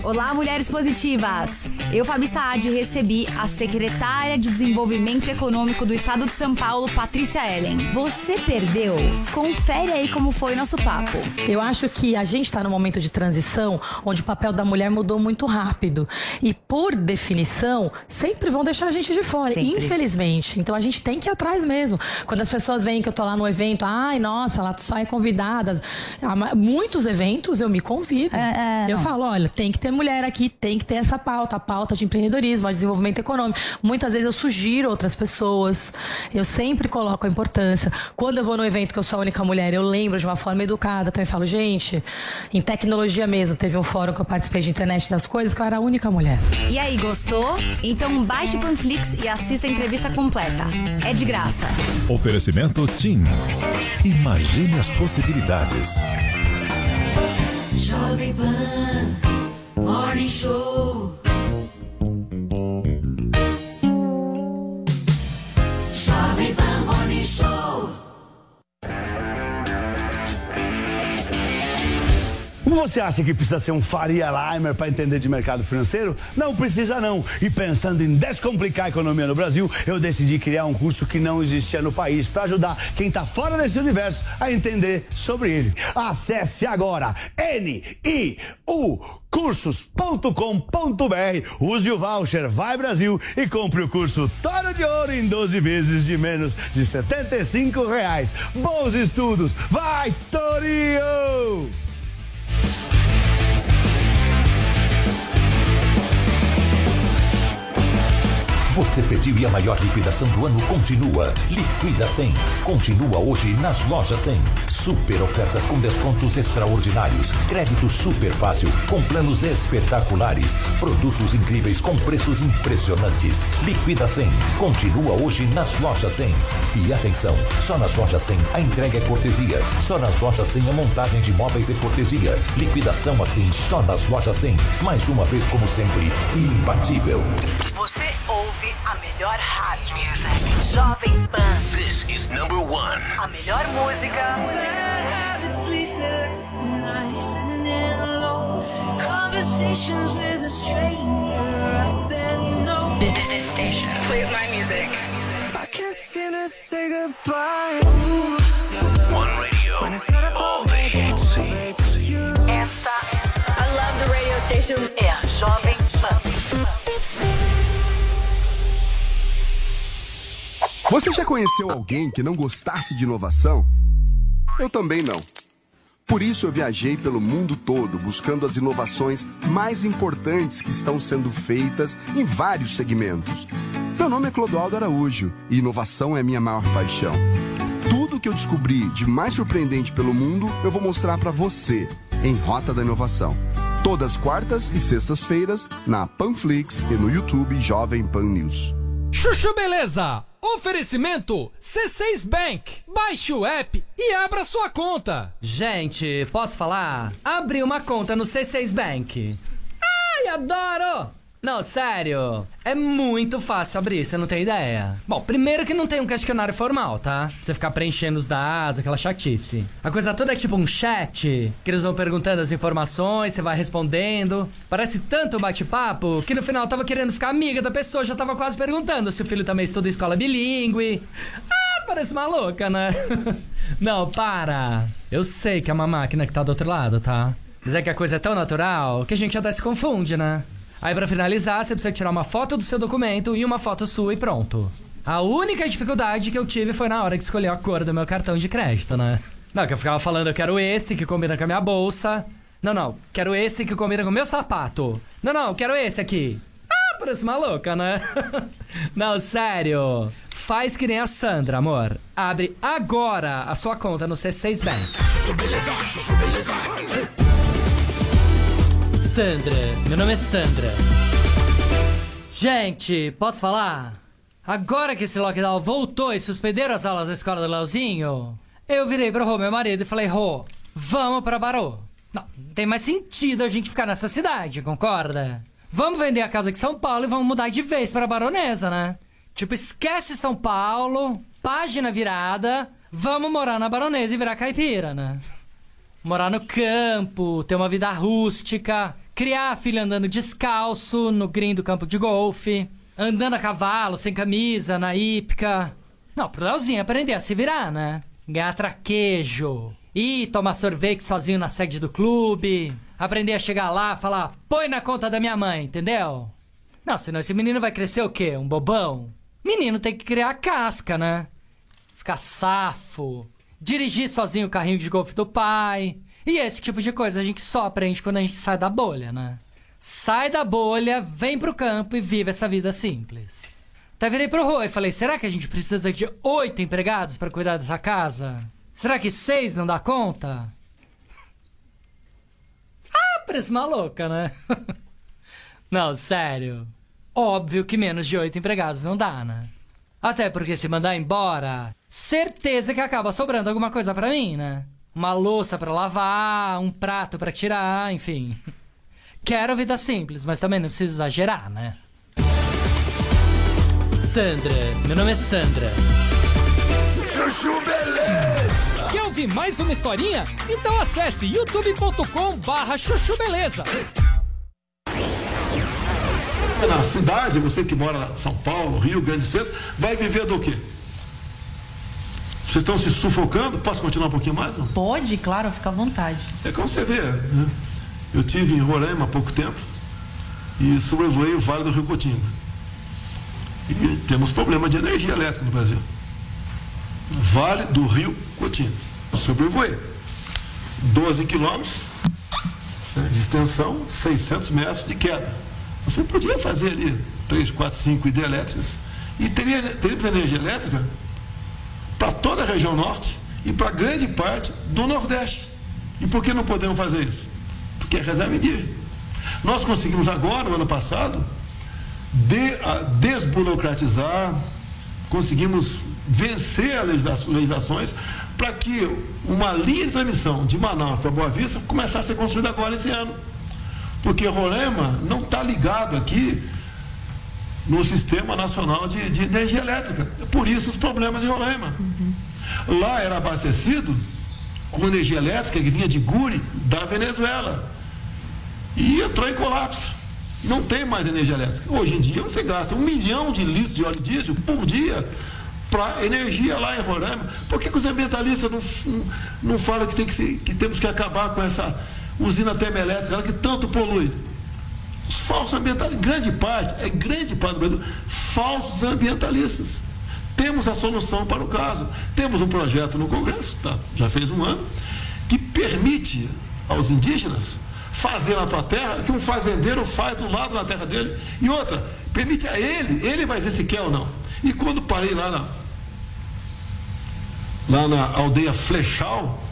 Olá, mulheres positivas! Eu, Fabi Saad, recebi a secretária de Desenvolvimento Econômico do Estado de São Paulo, Patrícia Ellen. Você perdeu? Confere aí como foi nosso papo. Eu acho que a gente está num momento de transição onde o papel da mulher mudou muito rápido. E, por definição, sempre vão deixar a gente de fora, Sempre. infelizmente. Então a gente tem que ir atrás mesmo. Quando as pessoas veem que eu tô lá no evento, ai, nossa, ela só é convidada. Muitos eventos eu me convido. eu não. falo, olha, tem que ter mulher aqui, tem que ter essa pauta, a pauta de empreendedorismo, a desenvolvimento econômico. Muitas vezes eu sugiro outras pessoas. Eu sempre coloco a importância. Quando eu vou no evento que eu sou a única mulher, eu lembro de uma forma educada. Também falo, gente, em tecnologia mesmo, teve um fórum que eu participei de internet das coisas que eu era a única mulher. E aí, gostou? Então baixe o Panflix e assista a entrevista completa. É de graça. Oferecimento TIM. Imagine as possibilidades. Jovem Pan Morning Show. Você acha que precisa ser um Faria Limer para entender de mercado financeiro? Não precisa não. E pensando em descomplicar a economia no Brasil, eu decidi criar um curso que não existia no país para ajudar quem está fora desse universo a entender sobre ele. Acesse agora N-I-U cursos.com.br, use o voucher Vai Brasil e compre o curso Toro de Ouro em 12 vezes de menos de 75 reais. Bons estudos, vai Torinho! Bye. Você pediu e a maior liquidação do ano continua. Liquida 100. Continua hoje nas lojas 100. Super ofertas com descontos extraordinários. Crédito super fácil com planos espetaculares. Produtos incríveis com preços impressionantes. Liquida 100. Continua hoje nas lojas 100. E atenção, só nas lojas 100 a entrega é cortesia. Só nas lojas 100 a montagem de móveis é cortesia. Liquidação assim só nas lojas 100. Mais uma vez como sempre, imbatível. Você ouve a melhor rádio. Jovem Pan. This is number one. A melhor música. Conversations with a stranger I know. This, this station plays my music. I can't seem to say goodbye. One radio. All the hits. Esta, I love the radio station, é Você já conheceu alguém que não gostasse de inovação? Eu também não. Por isso eu viajei pelo mundo todo buscando as inovações mais importantes que estão sendo feitas em vários segmentos. Meu nome é Clodoaldo Araújo e inovação é minha maior paixão. Tudo que eu descobri de mais surpreendente pelo mundo eu vou mostrar para você em Rota da Inovação. Todas quartas e sextas-feiras na Panflix e no YouTube Jovem Pan News. Chuchu Beleza! Oferecimento C6 Bank. Baixe o app e abra sua conta. Gente, posso falar? Abri uma conta no C6 Bank. Ai, adoro! Não, sério. É muito fácil abrir, você não tem ideia. Bom, primeiro que não tem um questionário formal, tá? Pra você ficar preenchendo os dados, aquela chatice. A coisa toda é tipo um chat, que eles vão perguntando as informações, você vai respondendo. Parece tanto bate-papo que no final eu tava querendo ficar amiga da pessoa, já tava quase perguntando se o filho também estuda em escola bilíngue. Ah, parece maluca, né? não, para. Eu sei que é uma máquina que tá do outro lado, tá? Mas é que a coisa é tão natural que a gente até se confunde, né? Aí pra finalizar, você precisa tirar uma foto do seu documento e uma foto sua e pronto. A única dificuldade que eu tive foi na hora de escolher a cor do meu cartão de crédito, né? Não, que eu ficava falando, eu quero esse que combina com a minha bolsa. Não, não, quero esse que combina com o meu sapato. Não, não, quero esse aqui. Ah, parece maluca, né? não, sério. Faz que nem a Sandra, amor. Abre agora a sua conta no C6 Bank. Sandra, meu nome é Sandra. Gente, posso falar? Agora que esse lockdown voltou e suspenderam as aulas da escola do Leozinho, eu virei pro Rô, meu marido, e falei: Rô, vamos pra Barô. Não, não tem mais sentido a gente ficar nessa cidade, concorda? Vamos vender a casa em São Paulo e vamos mudar de vez pra Baronesa, né? Tipo, esquece São Paulo, página virada, vamos morar na Baronesa e virar caipira, né? Morar no campo, ter uma vida rústica, Criar a filha andando descalço no green do campo de golfe. Andando a cavalo, sem camisa, na hípica. Não, pro Leozinho aprender a se virar, né? Ganhar traquejo. Ir tomar sorvete sozinho na sede do clube. Aprender a chegar lá, falar, põe na conta da minha mãe, entendeu? Não, senão esse menino vai crescer o quê? Um bobão? Menino tem que criar casca, né? Ficar safo. Dirigir sozinho o carrinho de golfe do pai. E esse tipo de coisa a gente só aprende quando a gente sai da bolha, né? Sai da bolha, vem pro campo e vive essa vida simples. Até virei pro Rô e falei: será que a gente precisa de oito empregados para cuidar dessa casa? Será que seis não dá conta? Ah, parece maluca, né? não, sério. Óbvio que menos de oito empregados não dá, né? Até porque se mandar embora, certeza que acaba sobrando alguma coisa pra mim, né? Uma louça pra lavar, um prato pra tirar, enfim. Quero vida simples, mas também não precisa exagerar, né? Sandra, meu nome é Sandra. Chuchu Beleza! Quer ouvir mais uma historinha? Então acesse youtube.com barra chuchu beleza. Na cidade, você que mora em São Paulo, Rio, Grande Centro, vai viver do quê? Vocês estão se sufocando? Posso continuar um pouquinho mais? Não? Pode, claro, fica à vontade. É como você vê, né? Eu tive em Roraima há pouco tempo e sobrevoei o Vale do Rio Cotinga. E temos problema de energia elétrica no Brasil. Vale do Rio Cotinga. Sobrevoei. 12 quilômetros né, de extensão, 600 metros de queda. Você podia fazer ali 3, 4, 5 hidrelétricas e teria, teria energia elétrica para toda a região norte e para grande parte do Nordeste. E por que não podemos fazer isso? Porque é reserva indígena. Nós conseguimos agora, no ano passado, de, desburocratizar, conseguimos vencer as legisla- legislações para que uma linha de transmissão de Manaus para Boa Vista começasse a ser construída agora esse ano. Porque Roraima não está ligado aqui no Sistema Nacional de, de Energia Elétrica. Por isso os problemas de Roraima. Lá era abastecido com energia elétrica que vinha de Guri, da Venezuela. E entrou em colapso. Não tem mais energia elétrica. Hoje em dia você gasta um milhão de litros de óleo diesel por dia para energia lá em Roraima. Por que, que os ambientalistas não, não, não falam que, tem que, que temos que acabar com essa usina termoelétrica que tanto polui? Os falsos ambientalistas, grande parte, é grande parte do Brasil, falsos ambientalistas. Temos a solução para o caso. Temos um projeto no Congresso, tá, já fez um ano, que permite aos indígenas fazer na tua terra que um fazendeiro faz do lado da terra dele. E outra, permite a ele, ele vai dizer se quer ou não. E quando parei lá na, lá na aldeia Flechal,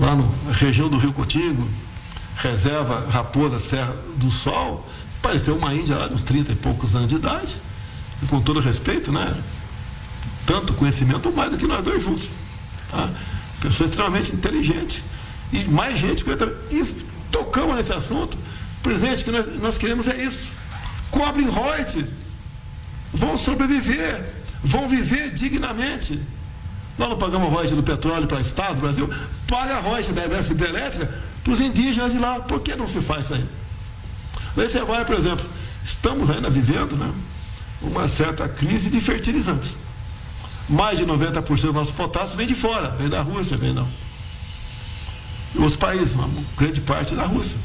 lá na região do Rio Cotingo, reserva Raposa Serra do Sol, pareceu uma índia lá de uns 30 e poucos anos de idade, e com todo respeito, né? Tanto conhecimento mais do que nós dois juntos. Tá? Pessoa extremamente inteligente. E mais gente que eu. E tocamos nesse assunto. Presidente, que nós, nós queremos é isso. Cobrem royalties. Vão sobreviver. Vão viver dignamente. Nós não pagamos royalties do petróleo para Estado do Brasil. Paga royalties da dessa hidrelétrica para os indígenas de lá. Por que não se faz isso aí? Daí você vai, por exemplo, estamos ainda vivendo né, uma certa crise de fertilizantes. Mais de 90% do nosso potássio vem de fora, vem da Rússia, vem não. Os países, uma grande parte da Rússia.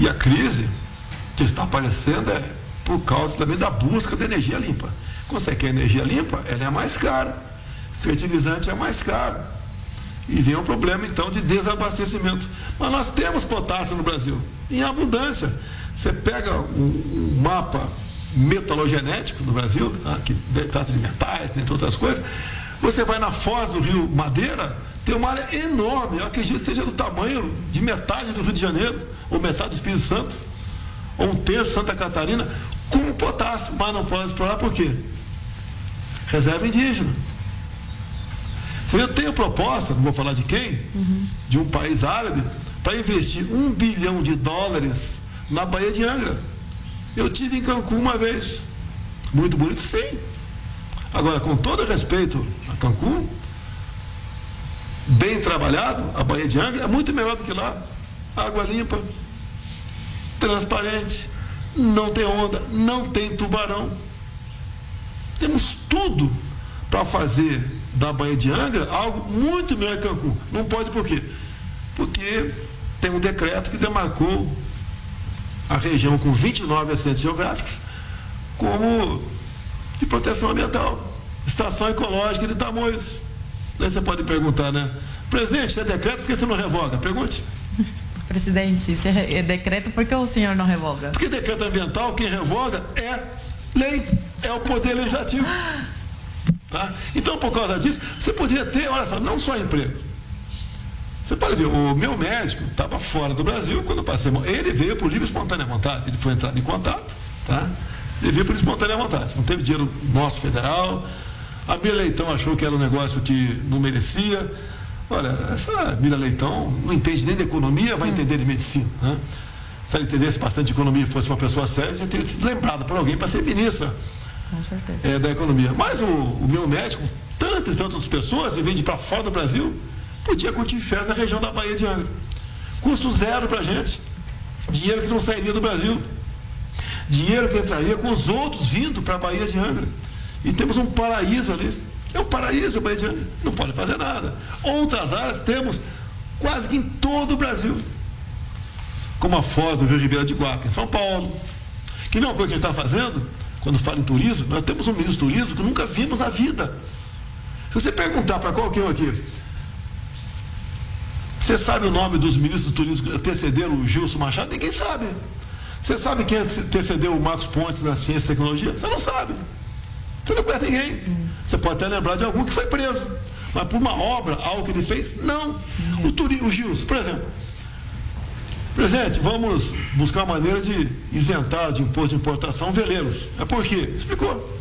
E a crise que está aparecendo é por causa também da busca de energia limpa. Você quer energia limpa, ela é mais cara. Fertilizante é mais caro. E vem um problema então de desabastecimento. Mas nós temos potássio no Brasil, em abundância. Você pega um, um mapa metalogenético no Brasil, tá, que trata de metais, entre outras coisas. Você vai na foz do Rio Madeira, tem uma área enorme, eu acredito que seja do tamanho de metade do Rio de Janeiro, ou metade do Espírito Santo, ou um terço de Santa Catarina, com potássio, mas não pode explorar por quê? Reserva indígena. Se eu tenho proposta, não vou falar de quem, de um país árabe, para investir um bilhão de dólares na Baía de Angra. Eu tive em Cancún uma vez. Muito bonito, sim. Agora, com todo respeito a Cancún, bem trabalhado, a Baía de Angra é muito melhor do que lá. água limpa, transparente, não tem onda, não tem tubarão. Temos tudo para fazer da Baía de Angra algo muito melhor que Cancún. Não pode por quê? Porque tem um decreto que demarcou a região com 29 acidentes geográficos como de proteção ambiental, estação ecológica de Tamoios. Daí você pode perguntar, né? Presidente, é decreto, por que você não revoga? Pergunte. Presidente, se é decreto, por que o senhor não revoga? Porque decreto ambiental, quem revoga é lei, é o poder legislativo. Tá? Então, por causa disso, você poderia ter, olha só, não só emprego. Você pode ver, o meu médico estava fora do Brasil quando eu passei. Ele veio por livre e espontânea vontade. Ele foi entrar em contato, tá? Ele veio por espontânea vontade. Não teve dinheiro nosso federal. A Mira Leitão achou que era um negócio que não merecia. Olha, essa Mira Leitão não entende nem de economia, vai entender de medicina. Né? Se ela entendesse bastante de economia e fosse uma pessoa séria, já teria sido lembrada por alguém para ser ministra é, da economia. Mas o, o meu médico, tantas e tantas pessoas, em vez de ir para fora do Brasil, podia curtir férias na região da Bahia de Angra. Custo zero para a gente. Dinheiro que não sairia do Brasil. Dinheiro que entraria com os outros vindo para a Bahia de Angra. E temos um paraíso ali. É o paraíso de Angra. Não pode fazer nada. Outras áreas temos quase que em todo o Brasil. Como a foz do Rio Ribeira de Guaca, em São Paulo. Que não é uma coisa que a gente está fazendo, quando fala em turismo, nós temos um ministro do turismo que nunca vimos na vida. Se você perguntar para qualquer um aqui, você sabe o nome dos ministros do turismo que antecederam o Gilson Machado? Ninguém sabe. Você sabe quem antecedeu o Marcos Pontes na ciência e tecnologia? Você não sabe. Você não conhece ninguém. Você pode até lembrar de algum que foi preso. Mas por uma obra, algo que ele fez? Não. O, turi, o Gilson, por exemplo. Presidente, vamos buscar maneira de isentar de imposto de importação veleiros. É por quê? Explicou.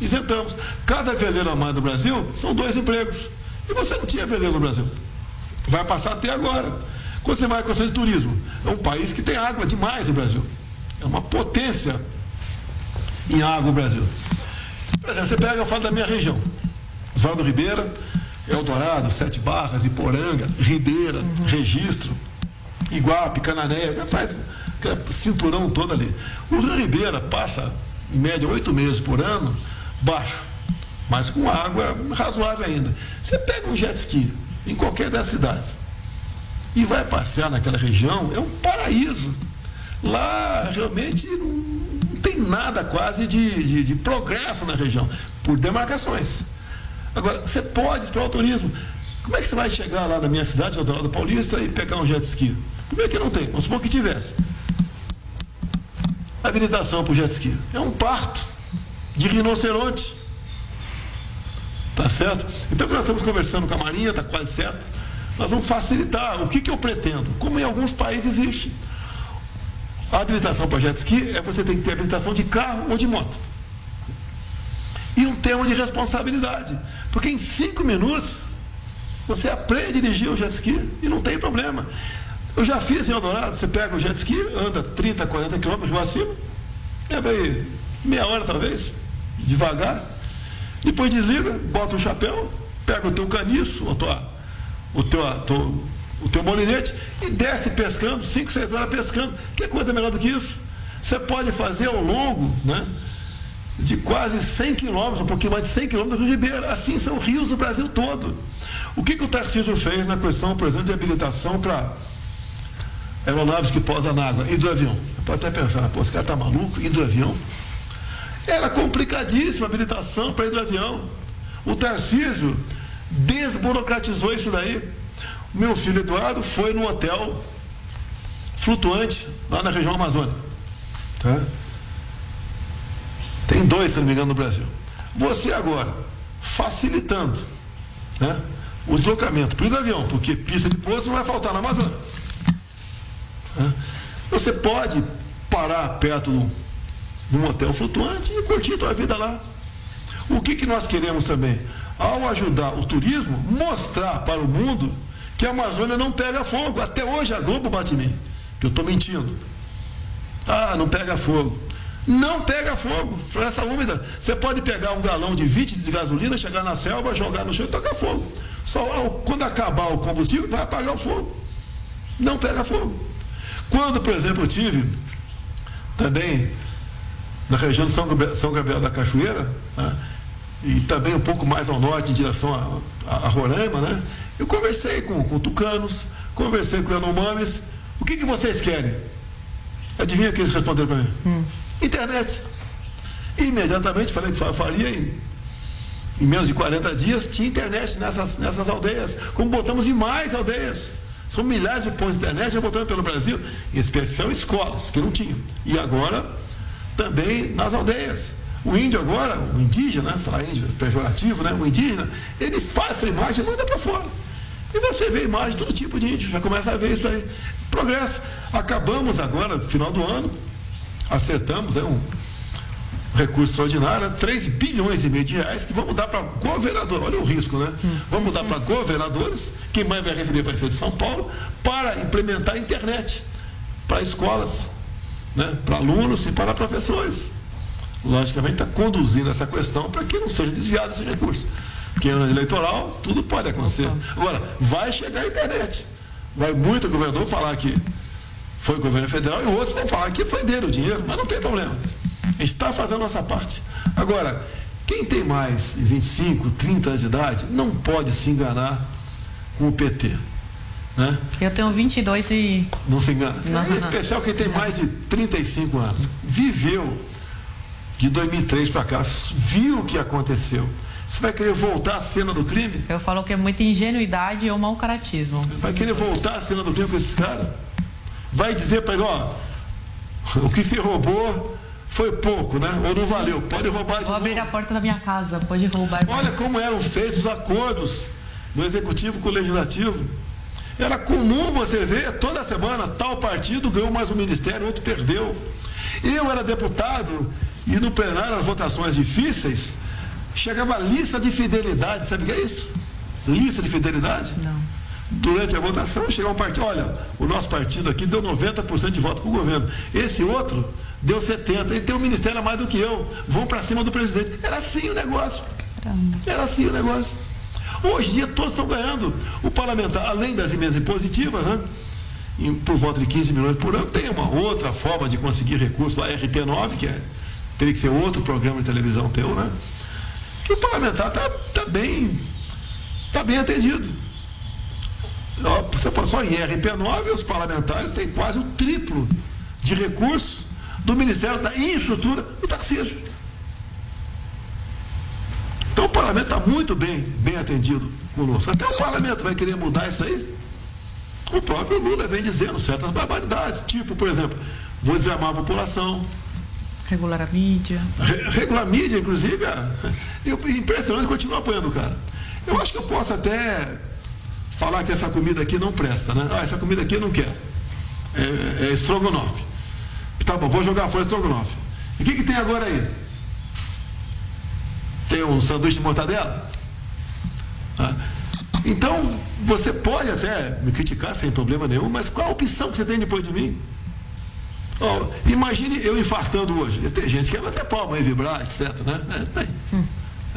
Isentamos. Cada veleiro a mais do Brasil são dois empregos. E você não tinha veleiro no Brasil. Vai passar até agora. Quando você vai à questão de turismo, é um país que tem água demais no Brasil. É uma potência em água o Brasil. Por exemplo, você pega, eu falo da minha região. Vale do Ribeira, Eldorado, Sete Barras, Iporanga, Ribeira, Registro, Iguape, Canané, faz cinturão todo ali. O Rio Ribeira passa, em média, oito meses por ano, baixo, mas com água razoável ainda. Você pega um jet ski em qualquer das cidades e vai passear naquela região, é um paraíso. Lá realmente não, nada quase de, de, de progresso na região, por demarcações. Agora, você pode explorar o turismo. Como é que você vai chegar lá na minha cidade, Eldorado Paulista, e pegar um jet ski? Primeiro que não tem, vamos supor que tivesse. Habilitação para o jet ski. É um parto de rinoceronte. Tá certo? Então, nós estamos conversando com a Marinha, está quase certo. Nós vamos facilitar. O que, que eu pretendo? Como em alguns países existe. A habilitação para jet ski é você tem que ter habilitação de carro ou de moto. E um termo de responsabilidade. Porque em cinco minutos você aprende a dirigir o jet ski e não tem problema. Eu já fiz em Eldorado, você pega o jet ski, anda 30, 40 quilômetros lá acima, leva aí meia hora talvez, devagar, depois desliga, bota o chapéu, pega o teu caniço, ou tua, o, teu, teu, o teu molinete e desce pescando, 5, 6 horas pescando. Que coisa melhor do que isso? Você pode fazer ao longo, né? De quase 100 quilômetros, um pouquinho mais de 100 quilômetros do Rio Ribeiro. Assim são rios do Brasil todo. O que, que o Tarcísio fez na questão, por exemplo, de habilitação para aeronaves que pousam na água, hidroavião? Você pode até pensar, pô, esse cara tá maluco, hidroavião? Era complicadíssima a habilitação para hidroavião. O Tarcísio desburocratizou isso daí. Meu filho Eduardo foi num hotel flutuante lá na região amazônica. Tá? Tem dois, se não me engano, no Brasil. Você agora, facilitando né, o deslocamento para o avião, porque pista de pouso não vai faltar na Amazônia. Tá? Você pode parar perto de um hotel flutuante e curtir a tua vida lá. O que, que nós queremos também? Ao ajudar o turismo, mostrar para o mundo que a Amazônia não pega fogo. Até hoje a Globo bate em mim, que eu estou mentindo. Ah, não pega fogo. Não pega fogo, floresta úmida. Você pode pegar um galão de 20 de gasolina, chegar na selva, jogar no chão e tocar fogo. Só quando acabar o combustível, vai apagar o fogo. Não pega fogo. Quando, por exemplo, eu tive também na região de São Gabriel, São Gabriel da Cachoeira, né, e também um pouco mais ao norte, em direção a, a, a Roraima, né, eu conversei com, com tucanos, conversei com Yanomamis. O que, que vocês querem? Adivinha o que eles responderam para mim? Internet. Imediatamente falei que fa- faria em, em menos de 40 dias, tinha internet nessas, nessas aldeias, como botamos em mais aldeias. São milhares de pontos de internet já botando pelo Brasil, em especial escolas, que não tinham. E agora, também nas aldeias. O índio agora, o indígena, né, falar índio é pejorativo, né? O indígena, ele faz sua imagem e manda para fora. E você vê imagem de todo tipo de índio, já começa a ver isso aí. Progresso. Acabamos agora, no final do ano, acertamos é um recurso extraordinário, 3 bilhões e meio de reais que vamos dar para governador. Olha o risco, né? Vamos dar para governadores, quem mais vai receber vai ser de São Paulo, para implementar a internet para escolas, né? para alunos e para professores. Logicamente está conduzindo essa questão para que não seja desviado esse recurso. Porque em ano eleitoral, tudo pode acontecer. Agora, vai chegar a internet. Vai muito governador falar que foi o governo federal e outros vão falar que foi dele o dinheiro, mas não tem problema. A gente está fazendo a nossa parte. Agora, quem tem mais de 25, 30 anos de idade, não pode se enganar com o PT. Né? Eu tenho 22 e. Não se engana. Não, em não. especial quem tem mais de 35 anos. Viveu de 2003 para cá, viu o que aconteceu. Você vai querer voltar à cena do crime? Eu falo que é muita ingenuidade ou mau caratismo. Vai querer voltar à cena do crime com esses caras? Vai dizer para ele, ó, o que se roubou foi pouco, né? Ou não valeu, pode roubar de Vou abrir a porta da minha casa, pode roubar. Olha como eram feitos os acordos do executivo com o legislativo. Era comum você ver toda semana tal partido ganhou mais um ministério, outro perdeu. Eu era deputado e no plenário, as votações difíceis, chegava a lista de fidelidade. Sabe o que é isso? Lista de fidelidade? Não. Durante a votação, chegava um partido, olha, o nosso partido aqui deu 90% de voto para o governo. Esse outro deu 70%. Ele tem um ministério a mais do que eu. Vão para cima do presidente. Era assim o negócio. Era assim o negócio. Hoje em dia todos estão ganhando. O parlamentar, além das emendas impositivas, né? por volta de 15 milhões por ano, tem uma outra forma de conseguir recurso, a RP9, que é, teria que ser outro programa de televisão teu, né? Que o parlamentar está tá bem, tá bem atendido. Você só em RP9, os parlamentares têm quase o triplo de recursos do Ministério da Infraestrutura do Tarcísio. Então o parlamento está muito bem, bem atendido conosco. Até o parlamento vai querer mudar isso aí. O próprio Lula vem dizendo certas barbaridades, tipo, por exemplo, vou desarmar a população, Regular a mídia. Re- regular a mídia, inclusive, ah, eu, impressionante, continua apoiando o cara. Eu acho que eu posso até falar que essa comida aqui não presta, né? Ah, essa comida aqui eu não quero. É, é estrogonofe. Tá bom, vou jogar fora estrogonofe. E o que, que tem agora aí? Tem um sanduíche de mortadela? Ah, Então, você pode até me criticar sem problema nenhum, mas qual a opção que você tem depois de mim? Imagine eu infartando hoje. Tem gente que vai até palma e vibrar, etc. Né? É, tem.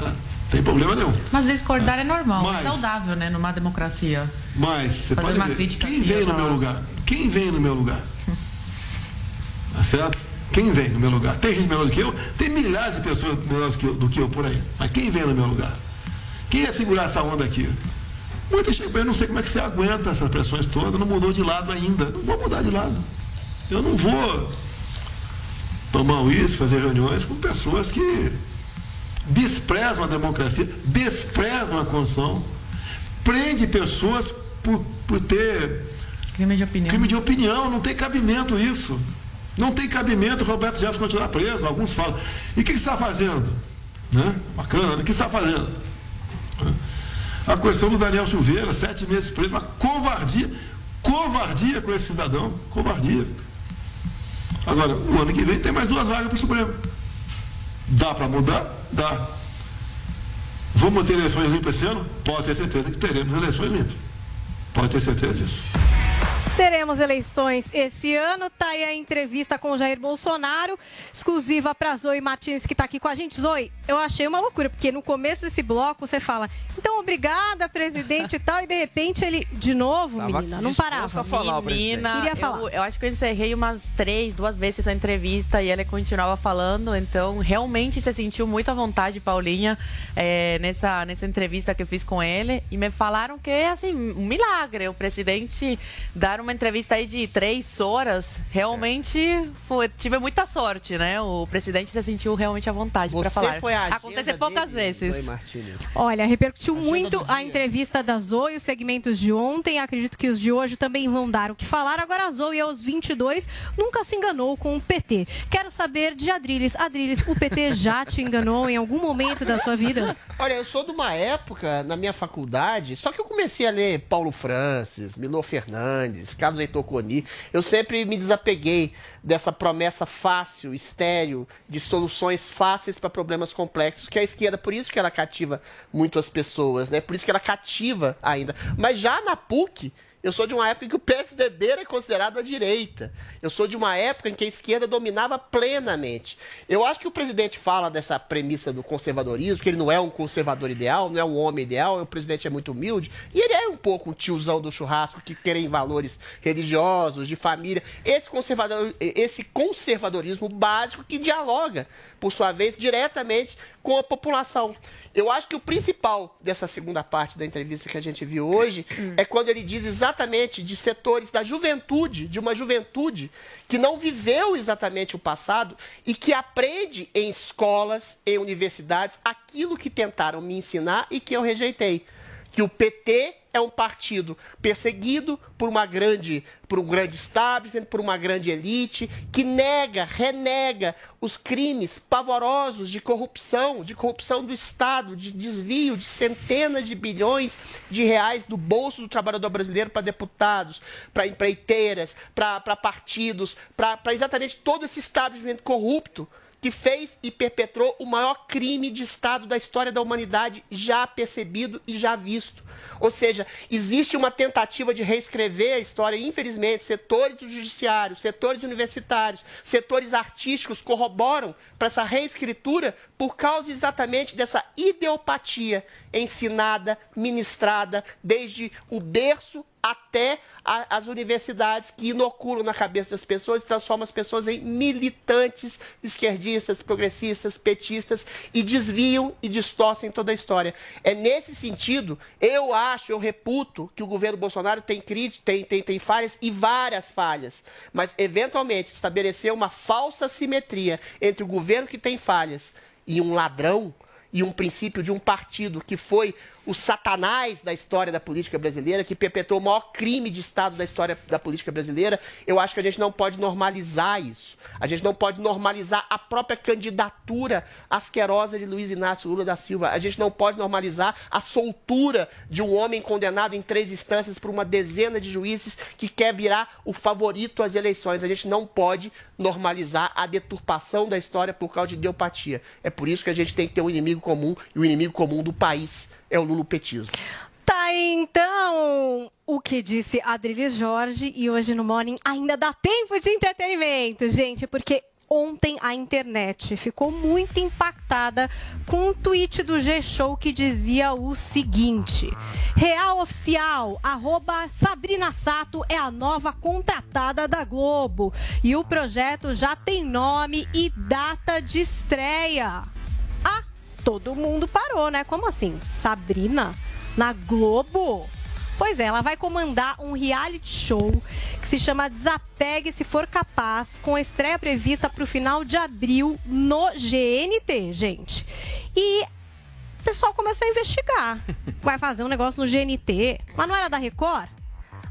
É, tem problema nenhum. Mas discordar é normal, Mas- é saudável, né? Numa democracia. Mas você Fazer pode uma ver. crítica Quem veio no meu lugar? Quem veio no meu lugar? Tá certo? Quem vem no meu lugar? Tem gente melhor do que eu? Tem milhares de pessoas melhores do que eu por aí. Mas quem vem no meu lugar? Quem ia segurar essa onda aqui? Muita gente, eu não sei como é que você aguenta essas pressões todas, não mudou de lado ainda. Não vou mudar de lado. Eu não vou tomar uísque, fazer reuniões com pessoas que desprezam a democracia, desprezam a Constituição, prende pessoas por, por ter Crime de opinião. crime de opinião, não tem cabimento isso. Não tem cabimento o Roberto Jefferson continuar preso. Alguns falam. E o que que está fazendo? Né? Bacana, né? o que está fazendo? A questão do Daniel Silveira, sete meses preso, uma covardia, covardia com esse cidadão, covardia. Agora, o ano que vem tem mais duas vagas para o Supremo. Dá para mudar? Dá. Vamos ter eleições limpas esse ano? Pode ter certeza que teremos eleições limpas. Pode ter certeza disso. Teremos eleições esse ano. Tá aí a entrevista com o Jair Bolsonaro, exclusiva para Zoe Martins, que tá aqui com a gente. Zoe, eu achei uma loucura, porque no começo desse bloco você fala, então obrigada, presidente e tal, e de repente ele, de novo, Tava menina, não parava. a falar, Menina, Queria eu, falar. eu acho que eu encerrei umas três, duas vezes essa entrevista e ele continuava falando. Então, realmente você sentiu muito à vontade, Paulinha, é, nessa, nessa entrevista que eu fiz com ele. E me falaram que é assim, um milagre o presidente dar uma entrevista aí de três horas. Realmente foi, tive muita sorte, né? O presidente se sentiu realmente à vontade para Você falar. foi a agenda Acontece poucas dele, vezes. Martins. Olha, repercutiu muito a entrevista da Zoe, os segmentos de ontem. Acredito que os de hoje também vão dar o que falar. Agora, a Zoe, aos 22, nunca se enganou com o PT. Quero saber de Adriles. Adriles, o PT já te enganou em algum momento da sua vida? Olha, eu sou de uma época, na minha faculdade, só que eu comecei a ler Paulo Francis, Milor Fernandes, Carlos Heitor Coni. Eu sempre me desapeguei dessa promessa fácil, estéreo, de soluções fáceis para problemas complexos, que a esquerda, por isso que ela cativa muito as pessoas, né? Por isso que ela cativa ainda. Mas já na PUC, eu sou de uma época em que o PSDB era considerado a direita. Eu sou de uma época em que a esquerda dominava plenamente. Eu acho que o presidente fala dessa premissa do conservadorismo, que ele não é um conservador ideal, não é um homem ideal, o presidente é muito humilde, e ele é um pouco um tiozão do churrasco que querem valores religiosos, de família. Esse, conservador, esse conservadorismo básico que dialoga, por sua vez, diretamente com a população. Eu acho que o principal dessa segunda parte da entrevista que a gente viu hoje é quando ele diz exatamente de setores da juventude, de uma juventude que não viveu exatamente o passado e que aprende em escolas, em universidades, aquilo que tentaram me ensinar e que eu rejeitei. Que o PT é um partido perseguido por uma grande, por um grande establishment, por uma grande elite, que nega, renega os crimes pavorosos de corrupção, de corrupção do Estado, de desvio de centenas de bilhões de reais do bolso do trabalhador brasileiro para deputados, para empreiteiras, para partidos, para exatamente todo esse establishment corrupto que fez e perpetrou o maior crime de Estado da história da humanidade já percebido e já visto. Ou seja, existe uma tentativa de reescrever a história, infelizmente, setores do judiciário, setores universitários, setores artísticos corroboram para essa reescritura por causa exatamente dessa ideopatia ensinada, ministrada desde o berço até a- as universidades que inoculam na cabeça das pessoas e transformam as pessoas em militantes esquerdistas, progressistas, petistas e desviam e distorcem toda a história. É nesse sentido, eu acho, eu reputo que o governo Bolsonaro tem, tem, tem, tem falhas e várias falhas, mas eventualmente estabelecer uma falsa simetria entre o governo que tem falhas e um ladrão e um princípio de um partido que foi o satanás da história da política brasileira, que perpetrou o maior crime de Estado da história da política brasileira, eu acho que a gente não pode normalizar isso. A gente não pode normalizar a própria candidatura asquerosa de Luiz Inácio Lula da Silva. A gente não pode normalizar a soltura de um homem condenado em três instâncias por uma dezena de juízes que quer virar o favorito às eleições. A gente não pode normalizar a deturpação da história por causa de ideopatia. É por isso que a gente tem que ter um inimigo comum, e o inimigo comum do país é o lulopetismo. Tá então o que disse Adriles Jorge e hoje no Morning ainda dá tempo de entretenimento, gente, porque ontem a internet ficou muito impactada com um tweet do G-Show que dizia o seguinte: Real Oficial, arroba Sabrina Sato é a nova contratada da Globo. E o projeto já tem nome e data de estreia. Todo mundo parou, né? Como assim? Sabrina? Na Globo? Pois é, ela vai comandar um reality show que se chama Desapegue Se For Capaz, com a estreia prevista para o final de abril no GNT, gente. E o pessoal começou a investigar. Vai fazer um negócio no GNT. Mas não era da Record?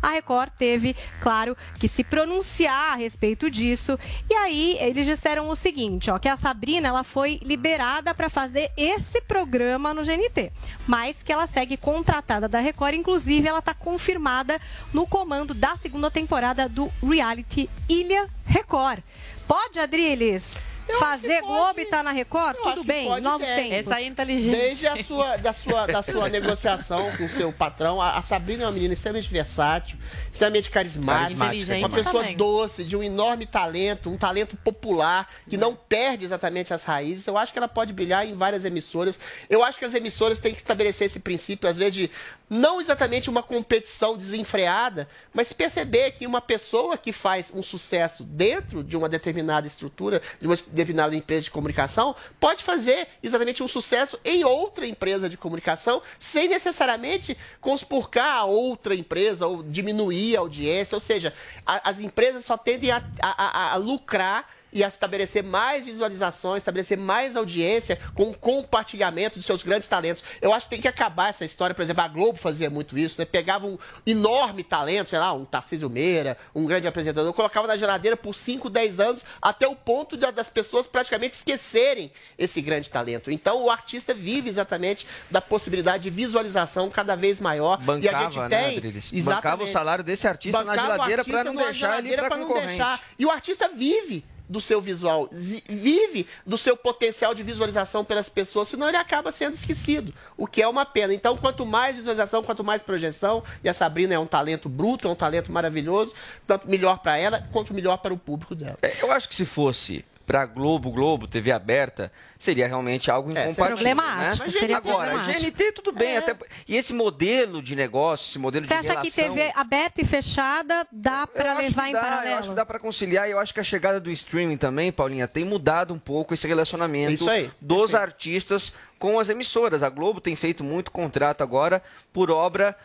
A Record teve, claro, que se pronunciar a respeito disso. E aí eles disseram o seguinte, ó, que a Sabrina ela foi liberada para fazer esse programa no GNT, mas que ela segue contratada da Record, inclusive ela está confirmada no comando da segunda temporada do reality Ilha Record. Pode, Adriles? Fazer Globo e estar na Record, Eu tudo bem, novos ter. tempos. Essa aí é inteligente. Desde a sua, da, sua, da sua negociação com o seu patrão, a, a Sabrina é uma menina extremamente versátil, extremamente carismática, Carismática, uma pessoa também. doce, de um enorme talento, um talento popular, que não perde exatamente as raízes. Eu acho que ela pode brilhar em várias emissoras. Eu acho que as emissoras têm que estabelecer esse princípio, às vezes, de não exatamente uma competição desenfreada, mas perceber que uma pessoa que faz um sucesso dentro de uma determinada estrutura, de uma determinada empresa de comunicação, pode fazer exatamente um sucesso em outra empresa de comunicação, sem necessariamente conspurcar a outra empresa ou diminuir a audiência. Ou seja, a- as empresas só tendem a, a- a- a lucrar e estabelecer mais visualizações, estabelecer mais audiência com o compartilhamento dos seus grandes talentos. Eu acho que tem que acabar essa história, por exemplo, a Globo fazia muito isso, né? Pegava um enorme talento, sei lá, um Tarcísio Meira, um grande apresentador, colocava na geladeira por 5, 10 anos, até o ponto de- das pessoas praticamente esquecerem esse grande talento. Então, o artista vive exatamente da possibilidade de visualização cada vez maior. e a Bancava, gente né, tem... Adriles? Exatamente. Bancava o salário desse artista na Bancava o geladeira artista não deixar ele pra não concorrente. deixar. E o artista vive do seu visual, vive do seu potencial de visualização pelas pessoas, senão ele acaba sendo esquecido, o que é uma pena. Então, quanto mais visualização, quanto mais projeção, e a Sabrina é um talento bruto, é um talento maravilhoso, tanto melhor para ela, quanto melhor para o público dela. É, Eu acho que se fosse pra Globo, Globo, TV aberta, seria realmente algo incompatível. problemático, Né? seria Agora, problemático. GNT tudo bem. Até, e esse modelo de negócio, esse modelo Você de acha relação... que TV aberta e fechada dá para levar em dá, paralelo? Eu acho que dá pra conciliar e eu acho que a chegada do streaming também, Paulinha, tem mudado um pouco esse relacionamento dos artistas com as emissoras. A Globo tem feito muito contrato agora por obra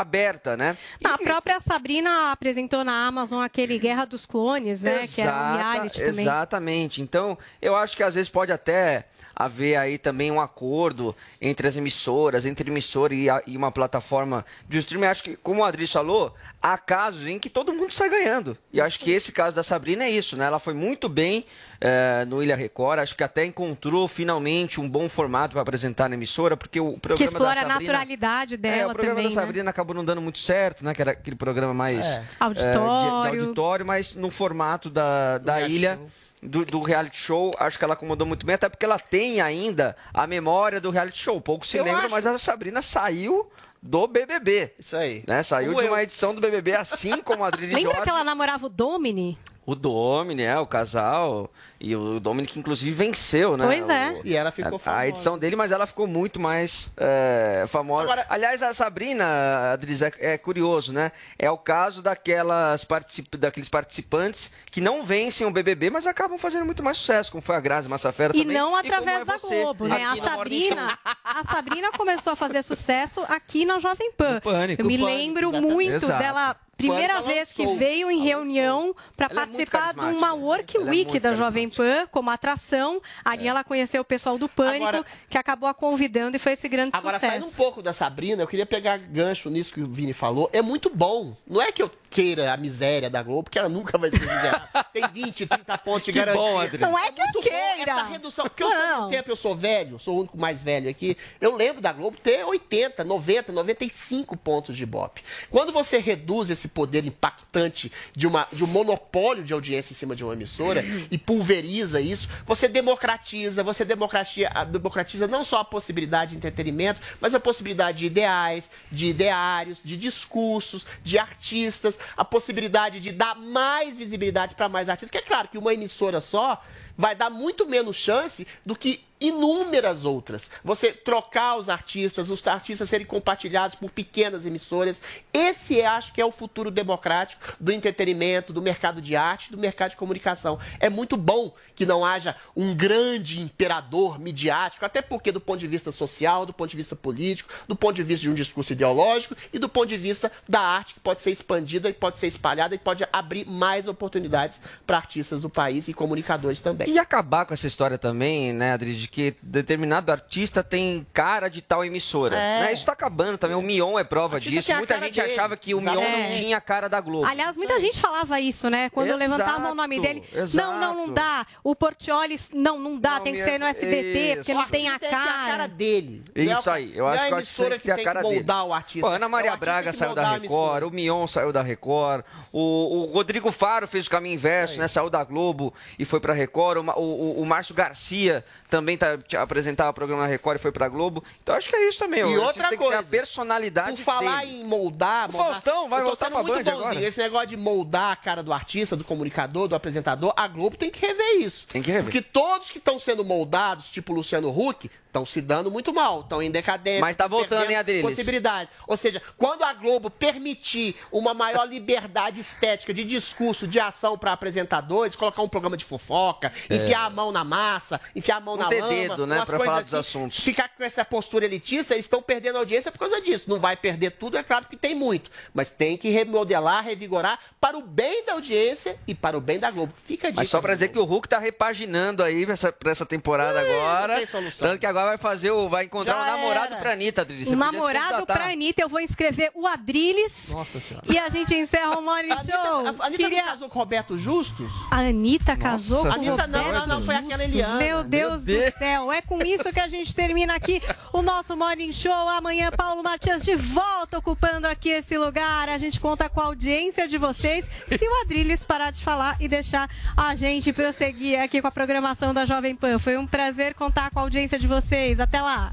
aberta, né? Não, a própria Sabrina apresentou na Amazon aquele Guerra dos Clones, né? que era um Exata- reality também. Exatamente. Então, eu acho que às vezes pode até haver aí também um acordo entre as emissoras, entre emissora e, a- e uma plataforma de streaming. Acho que, como o Adris falou, há casos em que todo mundo sai ganhando. E acho que esse caso da Sabrina é isso, né? Ela foi muito bem eh, no Ilha Record, acho que até encontrou finalmente um bom formato para apresentar na emissora, porque o programa Que explora da a Sabrina... naturalidade É, dela o programa também, da né? Sabrina acabou não dando muito certo, né? Que era aquele programa mais É. eh, de- Auditório. de, auditório, mas no formato da, da ilha. Do, do reality show, acho que ela acomodou muito bem, até porque ela tem ainda a memória do reality show. Pouco se Eu lembra, acho- mas a Sabrina saiu do BBB. Isso aí. Né? Saiu Como de eu. uma edição do BBB, assim como a Adriane Lembra Jorge. que ela namorava o Domini? O Domini, é, o casal. E o Domini que inclusive venceu, né? Pois é. O- E ela ficou a, famosa. a edição dele, mas ela ficou muito mais é, famosa. Aliás, a Sabrina, Adris, é, é curioso, né? É o caso daquelas particip... daqueles participantes que não vencem o BBB, mas acabam fazendo muito mais sucesso, como foi a Grazi Massafera E também. não como através é da você, Globo, né? A Sabrina, a Sabrina começou a fazer sucesso aqui na Jovem Pan. Pânico. Eu me Pânico, lembro exatamente. muito Exato. dela. Primeira vez que veio em reunião para é participar de carismática. uma Work é Week muito da Jovem Pan como atração. Ali ela conheceu o pessoal do Pânico, Agora- que acabou a convidando e foi esse grande Agora, saindo um sucesso. pouco da Sabrina, eu queria pegar gancho nisso que o Vini falou. É muito bom. Não é que eu queira a miséria da Globo, porque ela nunca vai ser miserável. Tem 20, 30 pontos de Que garantia. bom. Não é que eu muito bom queira. essa redução. Porque eu sou tempo, eu sou velho, sou o único mais velho aqui. Eu lembro da Globo ter 80, 90, 95 pontos de Ibope. Quando você reduz esse poder impactante de, uma, de um monopólio de audiência em cima de uma emissora e pulveriza isso, você democratiza, você democratia, democratiza não só a possibilidade de entretenimento, mas a possibilidade de ideais, de ideários, de discursos, de artistas, a possibilidade de dar mais visibilidade para mais artistas. Que é claro que uma emissora só vai dar muito menos chance do que inúmeras outras. Você trocar os artistas, os artistas serem compartilhados por pequenas emissoras. Esse, acho que é o futuro democrático do entretenimento, do mercado de arte, do mercado de comunicação. É muito bom que não haja um grande imperador midiático, até porque do ponto de vista social, do ponto de vista político, do ponto de vista de um discurso ideológico e do ponto de vista da arte que pode ser expandida, que pode ser espalhada e pode abrir mais oportunidades para artistas do país e comunicadores também. E acabar com essa história também, né, Adri, de que determinado artista tem cara de tal emissora. É. Né? Isso tá acabando também. O Mion é prova Artista disso. tem a Muita cara gente dele. achava que o Mion não Exatamente. tinha a cara da Globo. Aliás, muita gente falava isso, né? Quando Exato, levantavam o nome dele. exato. Não, não, não dá. O Portioli, não, não dá. tem que ser no SBT, porque não Isso. tem a Tem que ter a cara. cara dele. Isso Não é- aí, eu não acho é que a acho que emissora tem que ter a cara dele. moldar o artista. Pô, Ana Maria É o artista Braga saiu da a Record, o Mion saiu da Record, o, o Rodrigo Faro fez o caminho inverso, né? Saiu da Globo e foi pra Record. O, o- o Márcio Garcia também tá, apresentava o programa Record e foi pra Globo. Então acho que é isso também. E outra tem que ter coisa, a personalidade Por falar dele. em moldar, O moldar Faustão vai voltar pra muito Band bonzinho. agora. Esse negócio de moldar a cara do artista, do comunicador, do apresentador, a Globo tem que rever isso. Tem que rever. Porque todos que estão sendo moldados, tipo Luciano Huck, estão se dando muito mal, estão em decadência. Mas tá voltando, hein, Adriles? Possibilidade. Ou seja, quando a Globo permitir uma maior liberdade estética de discurso, de ação para apresentadores, colocar um programa de fofoca, É. enfiar a mão na massa, enfiar a mão na ter lama, dedo, né, coisas falar dos assim, assuntos. ficar com essa postura elitista, eles estão perdendo audiência por causa disso. Não vai perder tudo, é claro que tem muito. Mas tem que remodelar, revigorar para o bem da audiência e para o bem da Globo. Fica dica. Mas só pra dizer que o Hulk tá repaginando aí pra essa, temporada agora. tem solução. Tanto que agora vai fazer o. Vai encontrar Já um namorado era. pra Anitta, Adriles. Você Um namorado pra Anitta, eu vou inscrever o Adriles. Nossa senhora. E a gente encerra o Morning A Anitta, Show. a Anitta Queria... casou com o Roberto Justus? A Anitta casou Nossa com o Anitta, Roberto não, não, não, foi aquela Eliana. Meu Deus, Meu Deus. Do céu. É com isso que a gente termina aqui o nosso Morning Show. Amanhã, Paulo Matias de volta ocupando aqui esse lugar. A gente conta com a audiência de vocês. Se o Adriles parar de falar e deixar a gente prosseguir aqui com a programação da Jovem Pan. Foi um prazer contar com a audiência de vocês. Até lá.